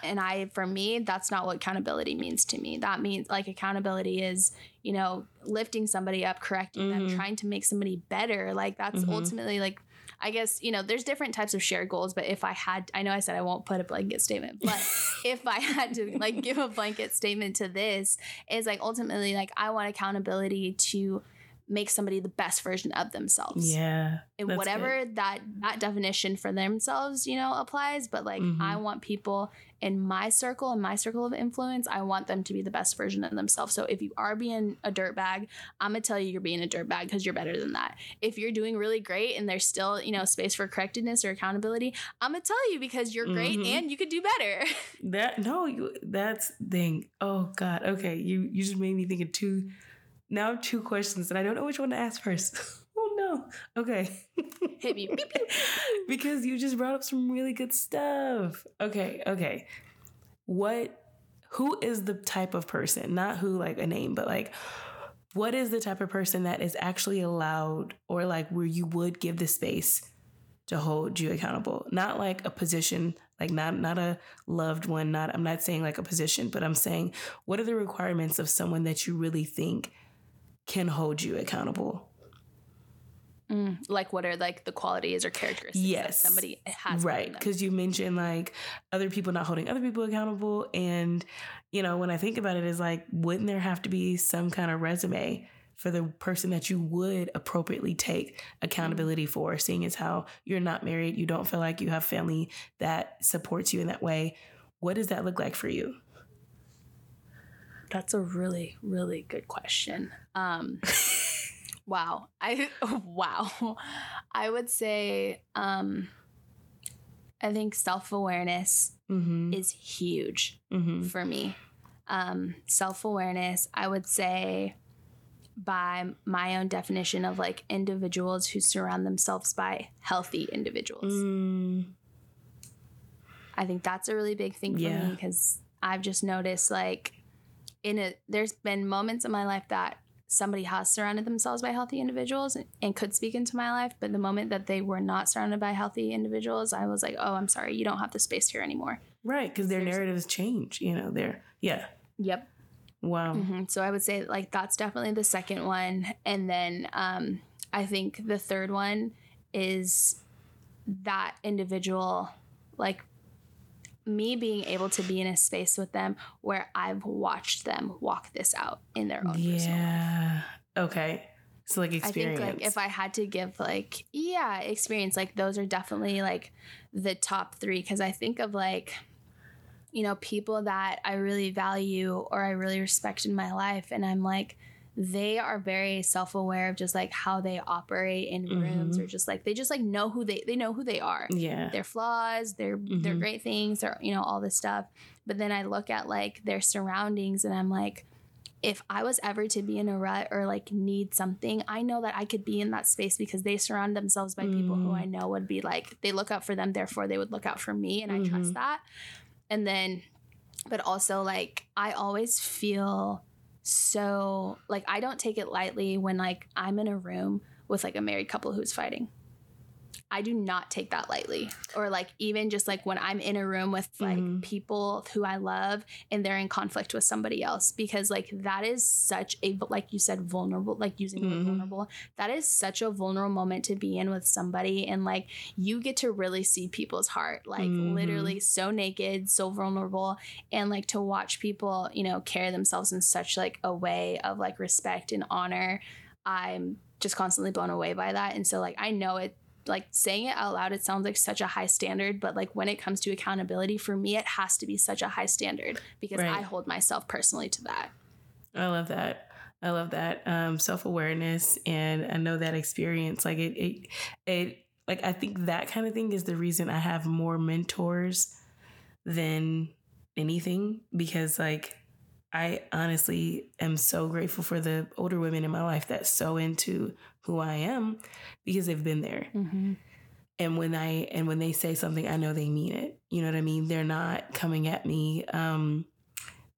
And I, for me, that's not what accountability means to me. That means like accountability is, you know, lifting somebody up, correcting them, Mhm. trying to make somebody better. Like that's Mhm. ultimately like, I guess, you know, there's different types of shared goals, but if I had, I know I said I won't put a blanket statement, but if I had to like give a blanket statement to this, is like ultimately like I want accountability to make somebody the best version of themselves Yeah. and whatever that that definition for themselves you know applies but like Mhm. i want people in my circle and my circle of influence i want them to be the best version of themselves so if you are being a dirtbag i'm gonna tell you you're being a dirtbag because you're better than that if you're doing really great and there's still you know space for correctedness or accountability i'm gonna tell you because you're great Mhm. and you could do better That no, you, that's thing. Oh God. Okay, you you just made me think of two. Now I have two questions, and I don't know which one to ask first. oh no. Okay. hit me because you just brought up some really good stuff. Okay. Okay. What? Who is the type of person? Not who like a name, but like. What is the type of person that is actually allowed, or like where you would give the space to hold you accountable not like a position like not not a loved one not i'm not saying like a position but i'm saying what are the requirements of someone that you really think can hold you accountable. Mm, like what are like the qualities or characteristics Yes. that somebody has right because you mentioned like other people not holding other people accountable and you know when i think about it is like wouldn't there have to be some kind of resume for the person that you would appropriately take accountability for seeing as how you're not married you don't feel like you have family that supports you in that way? What does that look like for you That's a really, really good question. Um, wow. I wow. I would say um, I think self awareness mm-hmm. is huge Mm-hmm. for me. Um, self awareness, I would say, by my own definition of like individuals who surround themselves by healthy individuals. Mm, I think that's a really big thing for Yeah. me because I've just noticed like in a there's been moments in my life that somebody has surrounded themselves by healthy individuals and, and could speak into my life, but the moment that they were not surrounded by healthy individuals, I was like, "Oh, I'm sorry, you don't have the space here anymore." right because their narratives change you know they're yeah Yep. wow hmm So I would say like that's definitely the second one, and then um, I think the third one is that individual, like me being able to be in a space with them where I've watched them walk this out in their own yeah. Okay. So like experience. I think like if I had to give like yeah experience like those are definitely like the top three because I think of like you know people that I really value or I really respect in my life and I'm like they are very self-aware of just like how they operate in rooms Mhm. or just like they just like know who they they know who they are yeah their flaws, their their Mhm. great things, their you know all this stuff. But then I look at like their surroundings and I'm like if I was ever to be in a rut or like need something, I know that I could be in that space because they surround themselves by people who Mm. I know would be like they look out for them, therefore they would look out for me and I trust that. And then but also like I always feel so like I don't take it lightly when like I'm in a room with like a married couple who's fighting I do not take that lightly. Or like even just like when I'm in a room with like Mhm. people who I love and they're in conflict with somebody else because like that is such a like you said vulnerable like using the word Mhm. vulnerable that is such a vulnerable moment to be in with somebody and like you get to really see people's heart like Mhm. literally so naked so vulnerable and like to watch people you know carry themselves in such like a way of like respect and honor i'm just constantly blown away by that and so like i know it like saying it out loud it sounds like such a high standard but like when it comes to accountability for me it has to be such a high standard because Right. i hold myself personally to that I love that. I love that um, self awareness, and I know that experience. Like it, it, it. Like I think that kind of thing is the reason I have more mentors than anything because like I honestly am so grateful for the older women in my life that's so into who I am because they've been there. And when I and when they say something, I know they mean it. You know what I mean? They're not coming at me um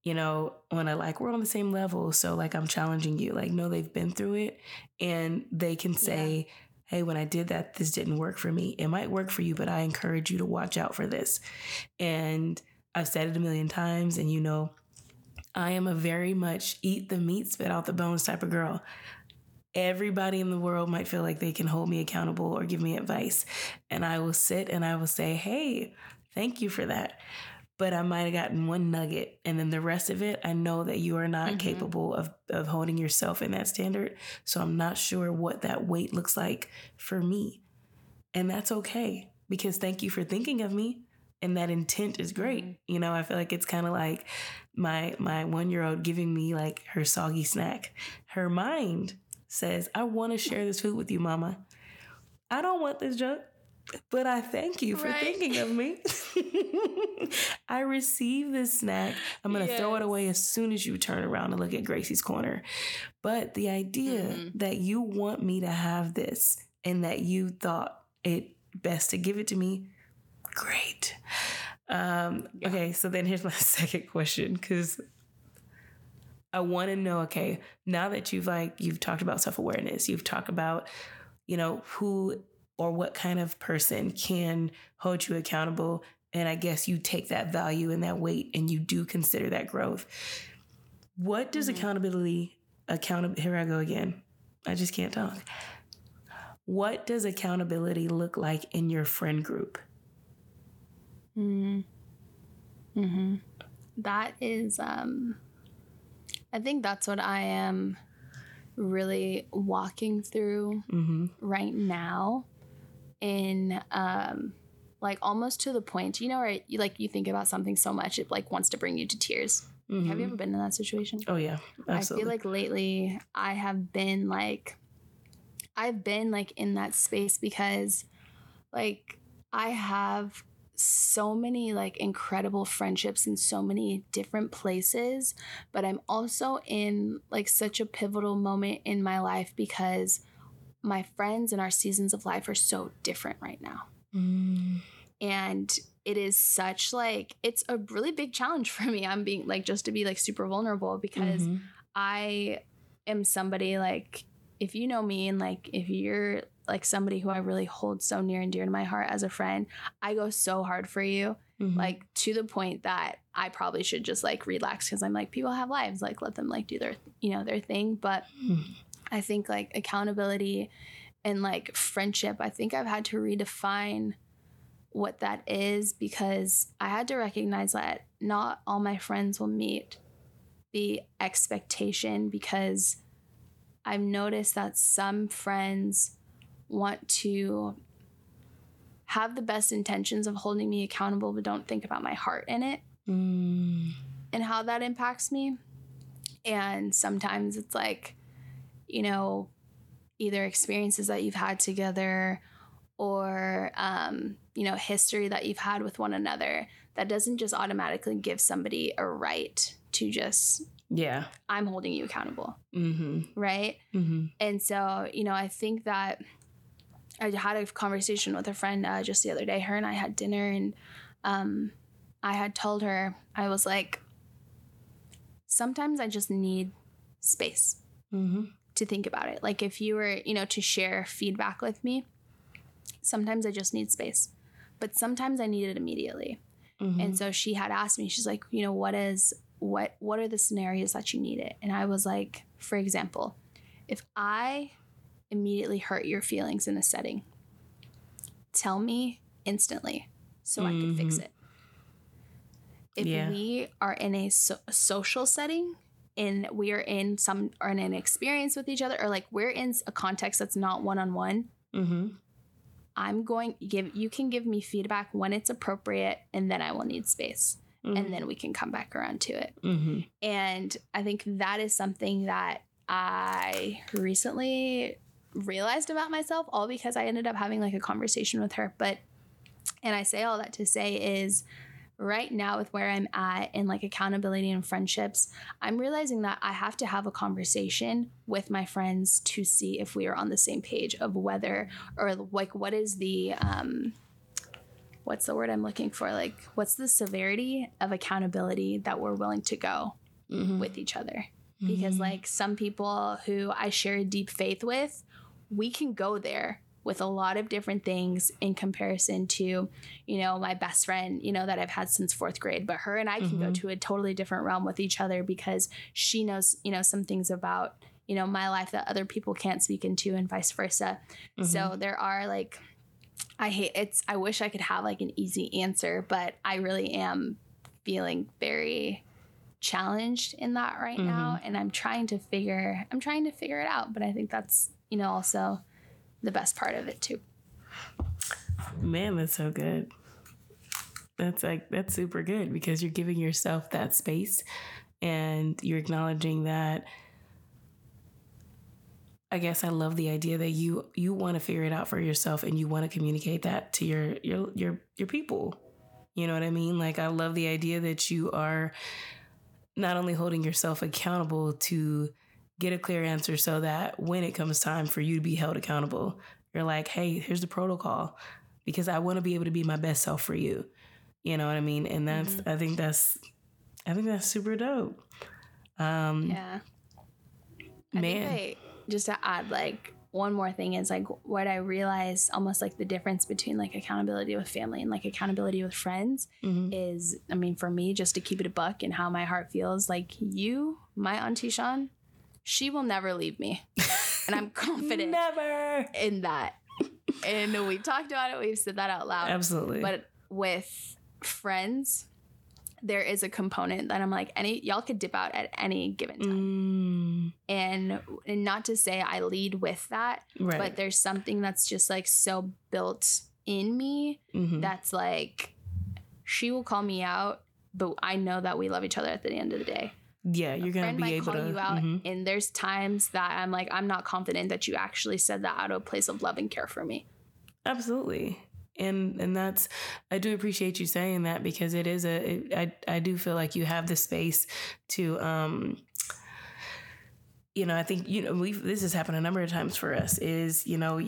you know, when I like we're on the same level, so like I'm challenging you. Like no, they've been through it and they can say, "Hey, when I did that, this didn't work for me. It might work for you, but I encourage you to watch out for this." And I've said it a million times and you know, I am a very much eat the meat, spit out the bones type of girl. Everybody in the world might feel like they can hold me accountable or give me advice. And I will sit and I will say, Hey, thank you for that. But I might have gotten one nugget. And then the rest of it, I know that you are not Mhm. capable of, of holding yourself in that standard. So I'm not sure what that weight looks like for me. And that's okay because thank you for thinking of me. And that intent is great. Mhm. You know, I feel like it's kind of like my my one year old giving me like her soggy snack. Her mind says, I want to share this food with you, mama. I don't want this junk, but I thank you for Right. thinking of me. I receive this snack. I'm going to throw it away as soon as you turn around and look at Gracie's corner. But the idea Mhm. that you want me to have this and that you thought it best to give it to me, great. Um, Yeah. Okay, so then here's my second question because I want to know. Okay, now that you've like you've talked about self awareness, you've talked about you know who or what kind of person can hold you accountable, and I guess you take that value and that weight and you do consider that growth. What does Mhm. accountability account? Here I go again. I just can't talk. What does accountability look like in your friend group? Mm. hmm That is, um, I think that's what I am really walking through Mm-hmm. right now. In, um, like almost to the point, you know, right? You like you think about something so much, it like wants to bring you to tears. Have you ever been in that situation? Oh yeah, absolutely. I feel like lately I have been like I've been like in that space because like I have so many like incredible friendships in so many different places, but I'm also in like such a pivotal moment in my life because my friends and our seasons of life are so different right now. Mm, and it is such like it's a really big challenge for me. I'm being like just to be like super vulnerable because mhm. i am somebody like if you know me and like if you're like somebody who i really hold so near and dear to my heart as a friend i go so hard for you Mhm. like to the point that i probably should just like relax because i'm like people have lives like let them like do their you know their thing but Mhm. I think like accountability and like friendship, I think I've had to redefine what that is because I had to recognize that not all my friends will meet the expectation because I've noticed that some friends want to have the best intentions of holding me accountable but don't think about my heart in it Mm, and how that impacts me. And sometimes it's like, you know, either experiences that you've had together or, um, you know, history that you've had with one another that doesn't just automatically give somebody a right to just, yeah. I'm holding you accountable, Mm-hmm. right? Mm-hmm. And so, you know, I think that I had a conversation with a friend uh, just the other day. Her and I had dinner, and um, I had told her, I was like, sometimes I just need space Mm-hmm. to think about it. Like, if you were, you know, to share feedback with me, sometimes I just need space, but sometimes I need it immediately. Mhm. And so she had asked me, she's like, you know, what is what what are the scenarios that you need it? And I was like, for example, if I immediately hurt your feelings in a setting, tell me instantly so I can fix Mhm. it. If Yeah. we are in a, so- a social setting and we are in some or in an experience with each other or like we're in a context that's not one-on-one, Mhm. I'm going give you can give me feedback when it's appropriate and then I will need space Mhm. and then we can come back around to it. Mhm. And I think that is something that I recently realized about myself, all because I ended up having like a conversation with her. But, and I say all that to say is right now, with where I'm at in like accountability and friendships, I'm realizing that I have to have a conversation with my friends to see if we are on the same page of whether or like what is the, um, what's the word I'm looking for? Like, what's the severity of accountability that we're willing to go Mhm. with each other? Because, Mhm. like, some people who I share a deep faith with, we can go there with a lot of different things in comparison to, you know, my best friend, you know, that I've had since fourth grade. But her and I can go Mhm. to a totally different realm with each other because she knows, you know, some things about, you know, my life that other people can't speak into and vice versa. Mhm. So there are like, I hate it's, I wish I could have like an easy answer, but I really am feeling very challenged in that right now. And I'm trying to figure, I'm trying to figure it out. But I think that's, you know, also the best part of it too. Man, that's so good. That's like that's super good because you're giving yourself that space and you're acknowledging that I guess I love the idea that you you want to figure it out for yourself and you want to communicate that to your your your your people. You know what I mean? Like I love the idea that you are not only holding yourself accountable to get a clear answer so that when it comes time for you to be held accountable, you're like, "Hey, here's the protocol." because I want to be able to be my best self for you. You know what I mean? And that's I think that's I think that's super dope. Um Yeah. Man. I, just to add like one more thing is like what I realized almost like the difference between like accountability with family and like accountability with friends mhm. is I mean for me just to keep it a buck and how my heart feels like you my auntie Shon she will never leave me and I'm confident Never. in that and we've talked about it we've said that out loud Absolutely. but with friends there is a component that I'm like any y'all could dip out at any given time Mm, and, and not to say I lead with that right. but there's something that's just like so built in me Mhm. that's like she will call me out but I know that we love each other at the end of the day. Yeah, you're gonna be able call to. you out, mhm. and there's times that I'm like, I'm not confident that you actually said that out of a place of love and care for me. Absolutely. And and that's I do appreciate you saying that because it is a it, I I do feel like you have the space to um you know I think you know we've this has happened a number of times for us is you know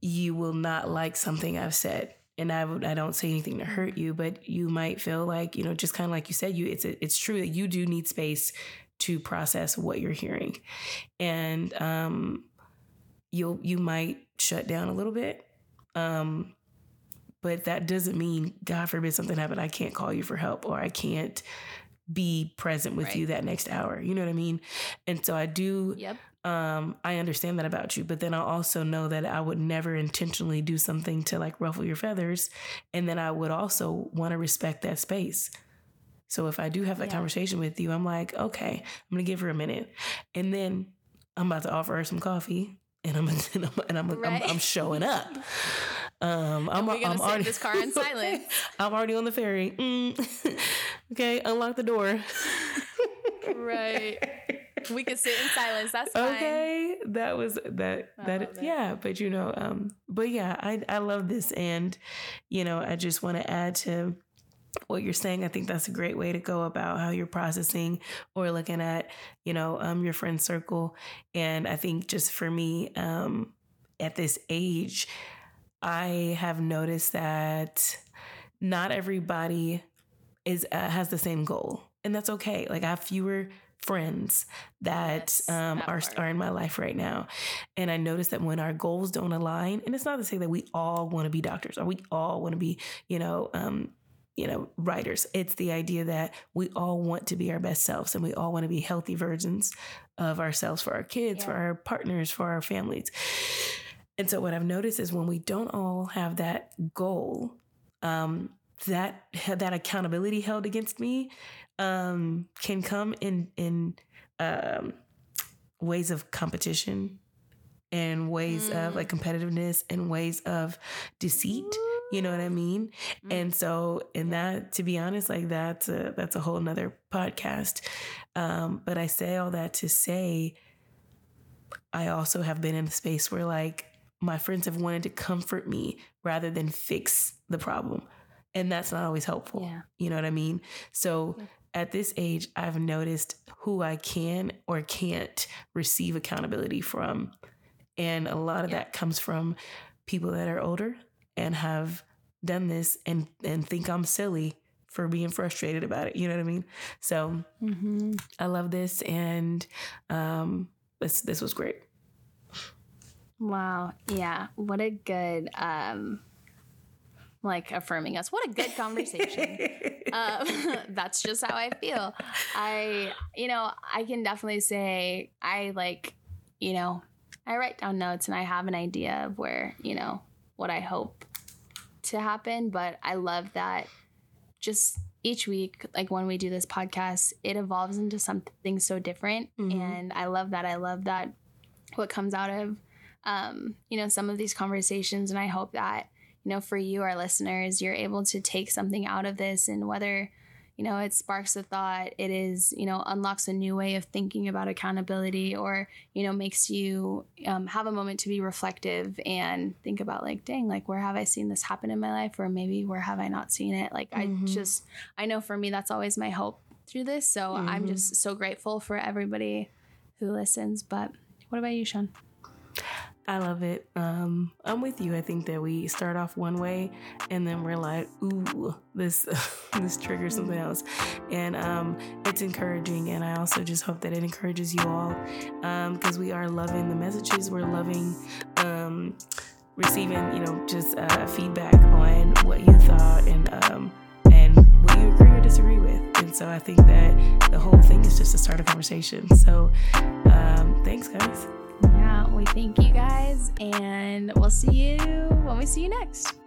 you will not like something I've said and I would I don't say anything to hurt you but you might feel like you know just kind of like you said you it's it's true that you do need space to process what you're hearing and um you'll you might shut down a little bit um, but that doesn't mean, God forbid, something happened. I can't call you for help or I can't be present with Right. you that next hour. You know what I mean? And so I do, Yep. Um, I understand that about you, but then I also know that I would never intentionally do something to like ruffle your feathers. And then I would also want to respect that space. So if I do have that Yeah. conversation with you, I'm like, okay, I'm going to give her a minute. And then I'm about to offer her some coffee. And I'm and I'm and I'm, Right. I'm, I'm showing up. Um, I'm, gonna I'm already this car in silence. I'm already on the ferry. Mm. okay, unlock the door. right. We could sit in silence. That's fine. Okay, that was that I that love it. yeah, but you know, um, but yeah, I I love this, and you know, I just want to add to what you're saying. I think that's a great way to go about how you're processing or looking at you know um your friend circle, and I think just for me um at this age, I have noticed that not everybody is uh, has the same goal, and that's okay. Like I have fewer friends that um, are are in my life right now, and I notice that when our goals don't align, and it's not to say that we all want to be doctors or we all want to be, you know, um, you know, writers. It's the idea that we all want to be our best selves, and we all want to be healthy versions of ourselves for our kids, for our partners, for our families. And so, what I've noticed is when we don't all have that goal, um, that that accountability held against me um, can come in in um, ways of competition and ways of like competitiveness and ways of deceit. You know what I mean? And so, in that, to be honest, like that's a that's a whole nother podcast. Um, but I say all that to say, I also have been in a space where like my friends have wanted to comfort me rather than fix the problem. And that's not always helpful. Yeah. You know what I mean? So. At this age, I've noticed who I can or can't receive accountability from. And a lot of Yeah. that comes from people that are older and have done this and and think I'm silly for being frustrated about it. You know what I mean? So Mm-hmm. I love this and um this this was great. Wow. Yeah. What a good, um, like affirming us. What a good conversation. um, that's just how I feel. I, you know, I can definitely say I like, you know, I write down notes and I have an idea of where, you know, what I hope to happen. But I love that just each week, like when we do this podcast, it evolves into something so different. Mhm. And I love that. I love that what comes out of, um, you know, some of these conversations. And I hope that, you know, for you, our listeners, you're able to take something out of this and whether, you know, it sparks a thought, it is, you know, unlocks a new way of thinking about accountability or, you know, makes you um, have a moment to be reflective and think about, like, dang, like, where have I seen this happen in my life? Or maybe where have I not seen it? Like, Mhm. I just, I know for me, that's always my hope through this. So I'm Mhm. just so grateful for everybody who listens. But what about you, Shon? I love it. Um, I'm with you. I think that we start off one way and then we're like, ooh, this this triggers something else. And um, it's encouraging. And I also just hope that it encourages you all because we are loving the messages. We're loving um, receiving, you know, just uh, feedback on what you thought and um, and what you agree or disagree with. And so I think that the whole thing is just to start a conversation. So um, thanks, guys. Thank you guys, and we'll see you when we see you next.